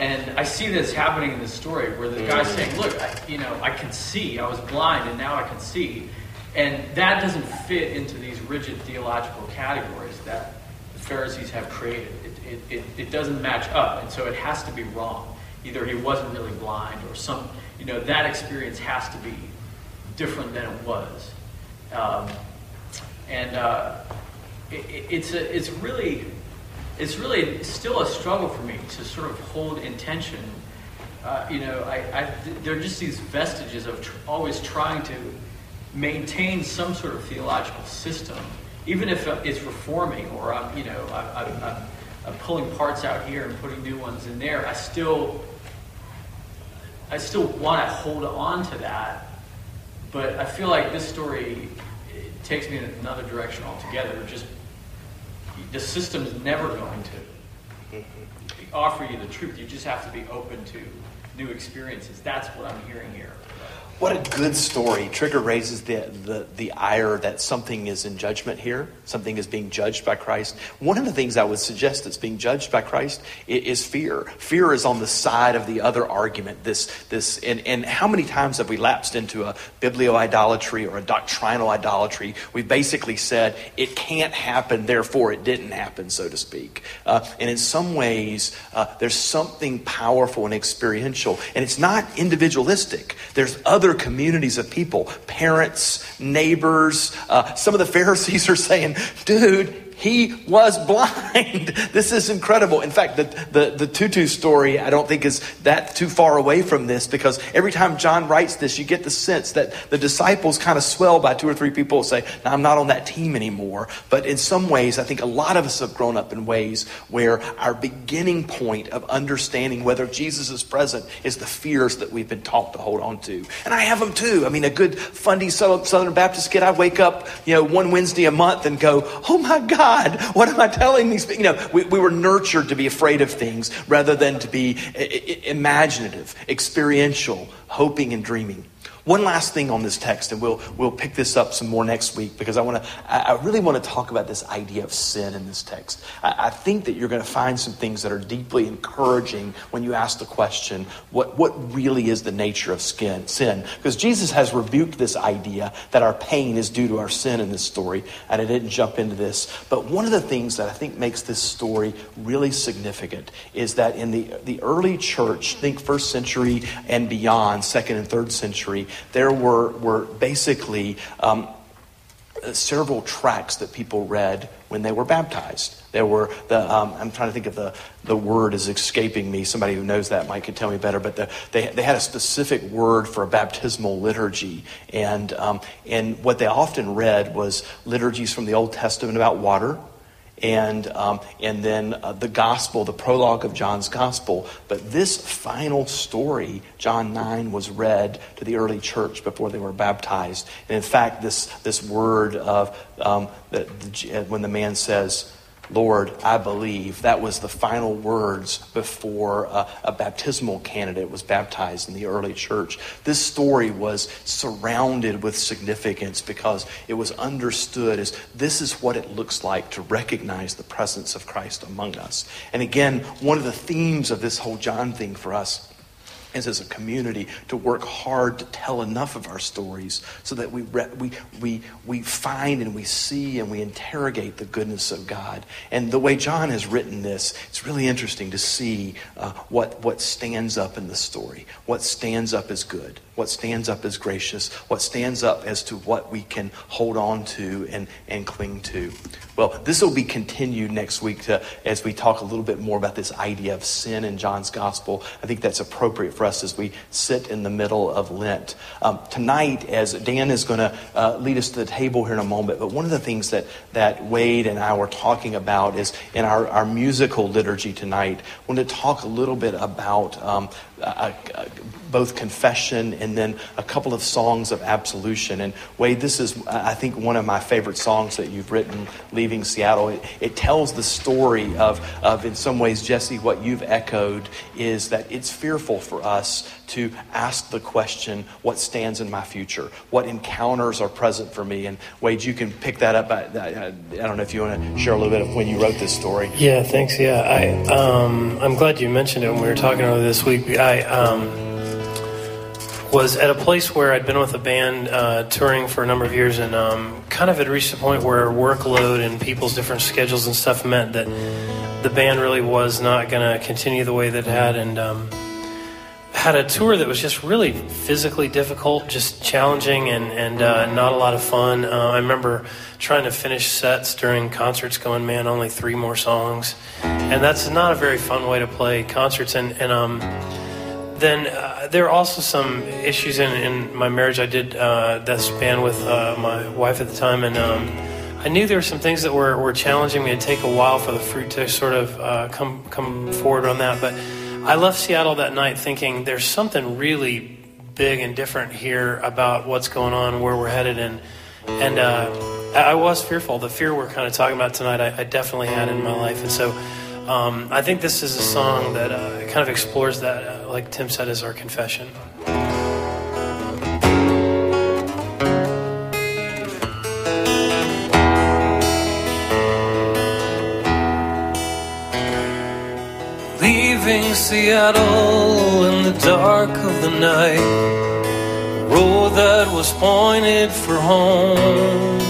And I see this happening in this story where the guy's saying, Look, I, you know, I can see. I was blind and now I can see. And that doesn't fit into these rigid theological categories that Pharisees have created it, it, it doesn't match up, and so it has to be wrong. Either he wasn't really blind, or some, you know, that experience has to be different than it was. Um, and uh, it, it's a, it's really, it's really still a struggle for me to sort of hold intention. Uh, you know, I, I, there are just these vestiges of tr- always trying to maintain some sort of theological system, even if it's reforming or I'm, you know, I, am of pulling parts out here and putting new ones in there, I still I still want to hold on to that. But I feel like this story takes me in another direction altogether. Just the system's never going to mm-hmm. offer you the truth. You just have to be open to new experiences. That's what I'm hearing here. What a good story. Trigger raises the, the, the ire that something is in judgment here, something is being judged by Christ. One of the things I would suggest that's being judged by Christ is fear. Fear is on the side of the other argument. This, this, and, and how many times have we lapsed into a biblio-idolatry or a doctrinal idolatry? We've basically said it can't happen, therefore it didn't happen, so to speak. Uh, and in some ways, uh, there's something powerful and experiential, and it's not individualistic. There's other other communities of people, parents, neighbors. Uh, some of the Pharisees are saying, dude, he was blind. this is incredible. In fact, the, the, the tutu story, I don't think is that too far away from this because every time John writes this, you get the sense that the disciples kind of swell by two or three people and say, now I'm not on that team anymore. But in some ways, I think a lot of us have grown up in ways where our beginning point of understanding whether Jesus is present is the fears that we've been taught to hold on to. And I have them too. I mean, a good fundy Southern Baptist kid, I wake up, you know, one Wednesday a month and go, oh my God, God, what am I telling these people? You know, we, we were nurtured to be afraid of things rather than to be imaginative, experiential, hoping and dreaming. One last thing on this text, and we'll, we'll pick this up some more next week because I, wanna, I, really want to talk about this idea of sin in this text. I, I think that you're going to find some things that are deeply encouraging when you ask the question, what, what really is the nature of skin, sin? Because Jesus has rebuked this idea that our pain is due to our sin in this story, and I didn't jump into this. But one of the things that I think makes this story really significant is that in the, the early church, think first century and beyond, second and third century, there were, were basically um, several tracts that people read when they were baptized. There were the um, I'm trying to think of the the word is escaping me. Somebody who knows that might could tell me better. But the, they they had a specific word for a baptismal liturgy, and um, and what they often read was liturgies from the Old Testament about water and, um, and then uh, the gospel, the prologue of John's gospel. But this final story, John 9, was read to the early church before they were baptized. And in fact, this, this word of um, the, the, when the man says, Lord, I believe. That was the final words before uh, a baptismal candidate was baptized in the early church. This story was surrounded with significance because it was understood as this is what it looks like to recognize the presence of Christ among us. And again, one of the themes of this whole John thing for us is as a community to work hard to tell enough of our stories so that we, re- we, we, we find and we see and we interrogate the goodness of God. And the way John has written this, it's really interesting to see uh, what, what stands up in the story, what stands up as good, what stands up as gracious, what stands up as to what we can hold on to and, and cling to. Well, this will be continued next week to, as we talk a little bit more about this idea of sin in John's gospel. I think that's appropriate for us as we sit in the middle of Lent. Um, tonight, as Dan is going to uh, lead us to the table here in a moment, but one of the things that, that Wade and I were talking about is in our, our musical liturgy tonight, I want to talk a little bit about um, both confession and then a couple of songs of absolution. And Wade, this is, I think, one of my favorite songs that you've written, Leaving Seattle. It, it tells the story of, of, in some ways, Jesse, what you've echoed is that it's fearful for us to ask the question, what stands in my future? What encounters are present for me? And Wade, you can pick that up. I, I, I don't know if you want to share a little bit of when you wrote this story. Yeah, thanks. Yeah, I, um, I'm glad you mentioned it when we were talking earlier this week. I um, was at a place where I'd been with a band uh, touring for a number of years and um, kind of had reached a point where workload and people's different schedules and stuff meant that the band really was not going to continue the way that it had. And um, had a tour that was just really physically difficult, just challenging, and and uh, not a lot of fun. Uh, I remember trying to finish sets during concerts, going, "Man, only three more songs," and that's not a very fun way to play concerts. And and um, then uh, there are also some issues in, in my marriage. I did uh, this band with uh, my wife at the time, and. Um, I knew there were some things that were, were challenging me. It'd take a while for the fruit to sort of uh, come come forward on that, but I left Seattle that night thinking there's something really big and different here about what's going on, where we're headed, and and uh, I was fearful. The fear we're kind of talking about tonight, I, I definitely had in my life, and so um, I think this is a song that uh, kind of explores that, uh, like Tim said, as our confession. Seattle in the dark of the night. Road that was pointed for home.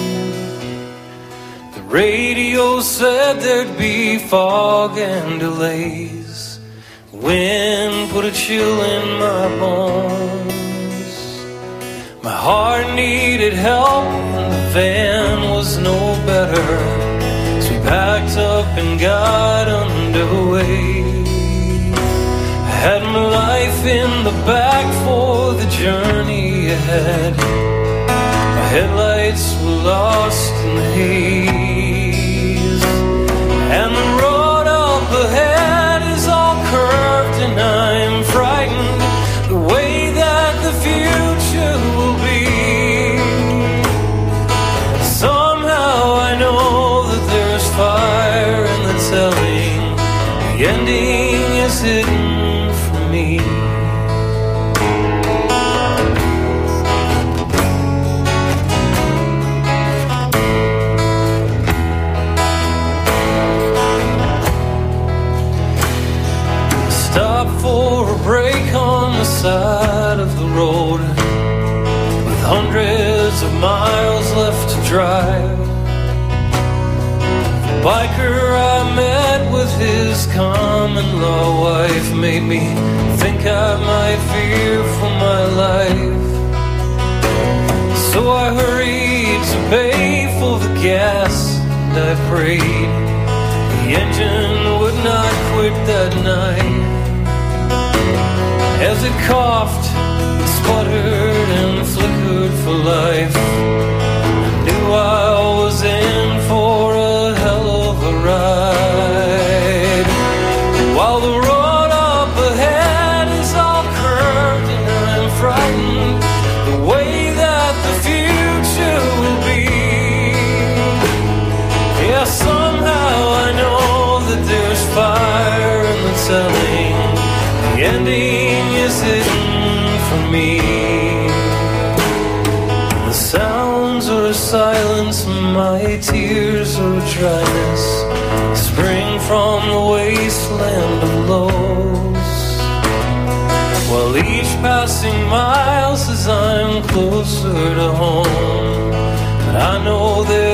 The radio said there'd be fog and delays. Wind put a chill in my bones. My heart needed help, and the van was no better. So we packed up and got underway had my life in the back for the journey ahead. My headlights were lost in the haze, and the road up ahead is all curved, and I'm drive. The biker I met with his common law wife made me think I might fear for my life. So I hurried to pay for the gas and I prayed the engine would not quit that night. As it coughed, sputtered, and flickered for life, Spring from the wasteland of lows. While each passing mile says I'm closer to home. But I know there's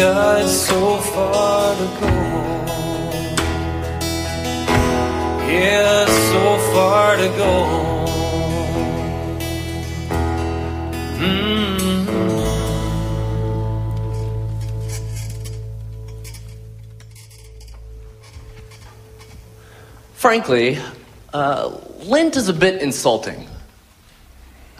got so far to go. Yeah, so far to go. Mm. Frankly, uh, Lent is a bit insulting.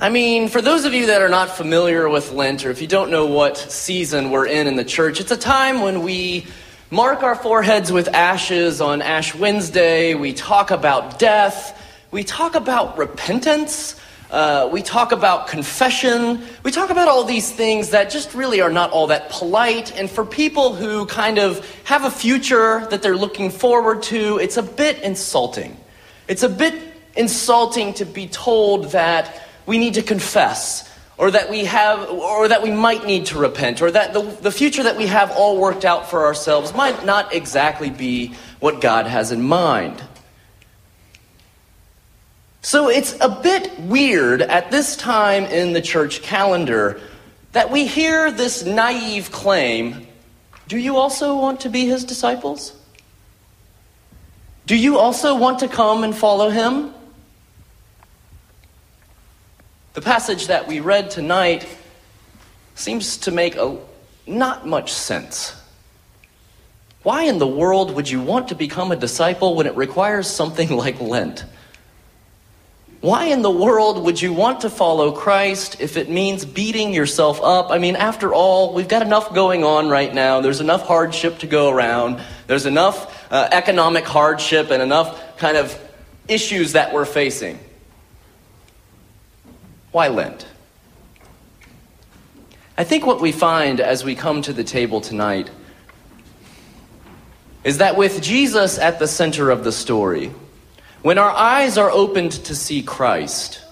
I mean, for those of you that are not familiar with Lent, or if you don't know what season we're in in the church, it's a time when we mark our foreheads with ashes on Ash Wednesday. We talk about death. We talk about repentance. Uh, we talk about confession. We talk about all these things that just really are not all that polite. And for people who kind of have a future that they're looking forward to, it's a bit insulting. It's a bit insulting to be told that we need to confess or that we have or that we might need to repent or that the, the future that we have all worked out for ourselves might not exactly be what God has in mind. So it's a bit weird at this time in the church calendar that we hear this naive claim Do you also want to be his disciples? Do you also want to come and follow him? The passage that we read tonight seems to make a, not much sense. Why in the world would you want to become a disciple when it requires something like Lent? Why in the world would you want to follow Christ if it means beating yourself up? I mean, after all, we've got enough going on right now. There's enough hardship to go around. There's enough uh, economic hardship and enough kind of issues that we're facing. Why Lent? I think what we find as we come to the table tonight is that with Jesus at the center of the story, when our eyes are opened to see Christ,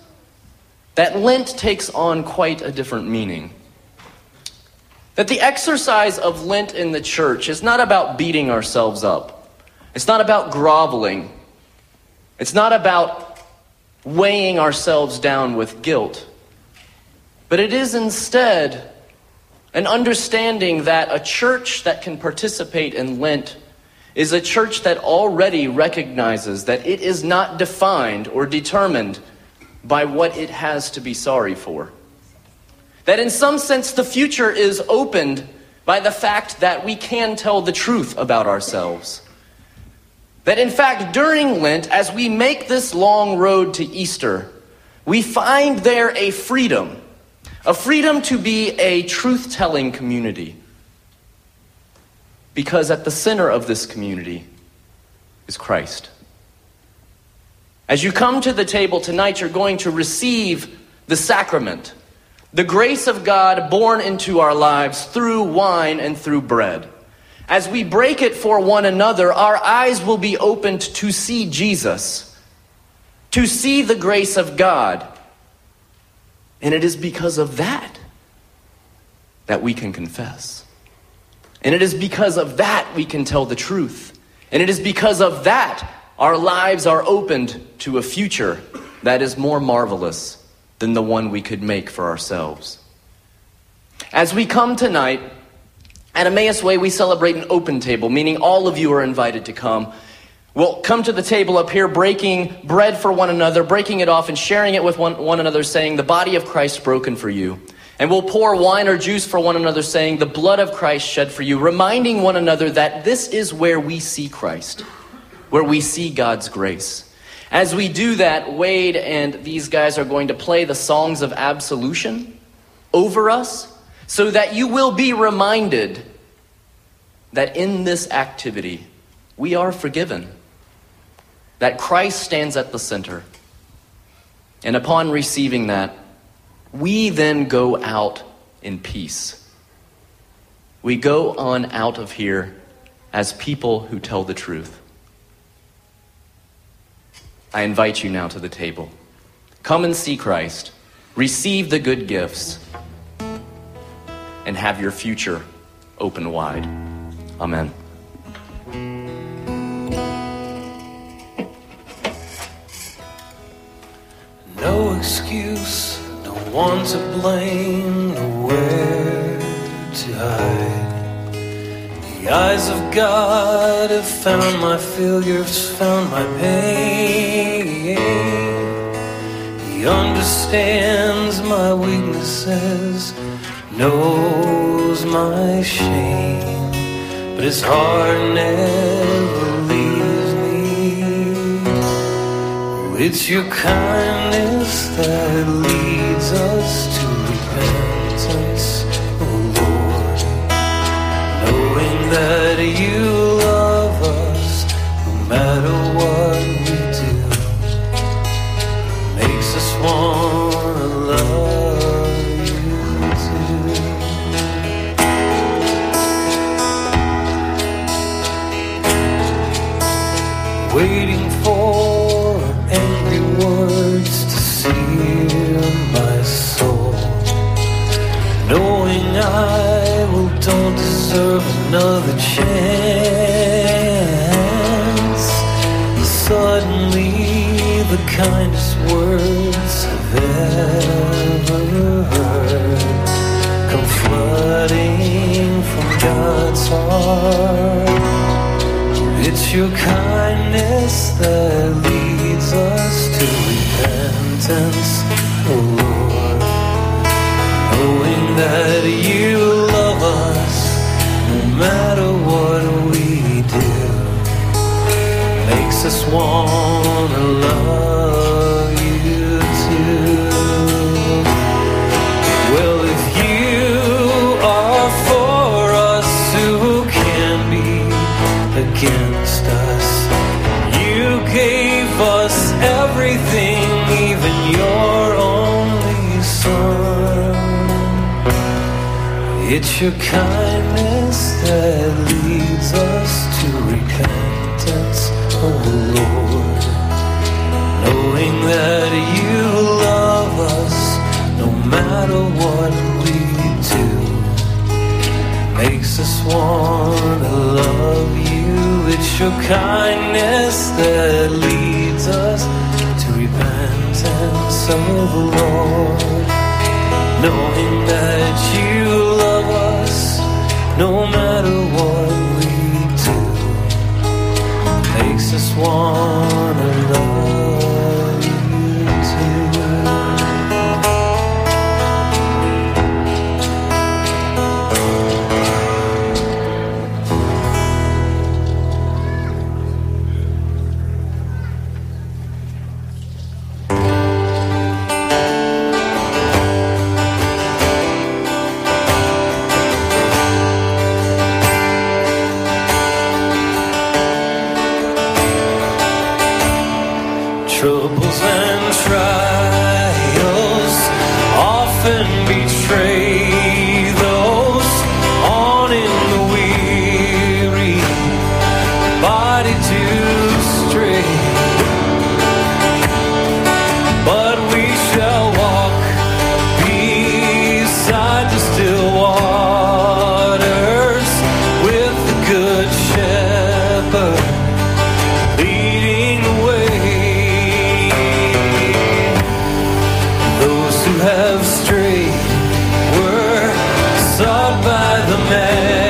that Lent takes on quite a different meaning. That the exercise of Lent in the church is not about beating ourselves up. It's not about groveling. It's not about weighing ourselves down with guilt. But it is instead an understanding that a church that can participate in Lent is a church that already recognizes that it is not defined or determined by what it has to be sorry for. That in some sense the future is opened by the fact that we can tell the truth about ourselves. That in fact, during Lent, as we make this long road to Easter, we find there a freedom, a freedom to be a truth telling community because at the center of this community is Christ. As you come to the table tonight, you're going to receive the sacrament, the grace of God born into our lives through wine and through bread. As we break it for one another, our eyes will be opened to see Jesus, to see the grace of God. And it is because of that that we can confess. And it is because of that we can tell the truth. And it is because of that our lives are opened to a future that is more marvelous than the one we could make for ourselves. As we come tonight, at Emmaus Way, we celebrate an open table, meaning all of you are invited to come. We'll come to the table up here, breaking bread for one another, breaking it off, and sharing it with one, one another, saying, The body of Christ broken for you. And we'll pour wine or juice for one another, saying, The blood of Christ shed for you, reminding one another that this is where we see Christ, where we see God's grace. As we do that, Wade and these guys are going to play the songs of absolution over us so that you will be reminded that in this activity, we are forgiven, that Christ stands at the center. And upon receiving that, we then go out in peace. We go on out of here as people who tell the truth. I invite you now to the table. Come and see Christ, receive the good gifts, and have your future open wide. Amen. No excuse no one to blame, nowhere to hide. The eyes of God have found my failures, found my pain. He understands my weaknesses, knows my shame, but his heart never leaves me. It's your kindness that leads us to repentance, oh Lord, knowing that you deserve another chance. Suddenly, the kindest words I've ever heard come flooding from God's heart. It's your kindness that leads us to repentance, oh Lord knowing that you matter what we do makes us wanna love you too. Well, if you are for us, who can be against us? You gave us everything, even your only son. It's your kindness that leads us to repentance, oh Lord. Knowing that you love us no matter what we do, makes us wanna love you. It's your kindness that leads us to repentance, oh Lord knowing that you no matter what we do makes us wanna love by the Master.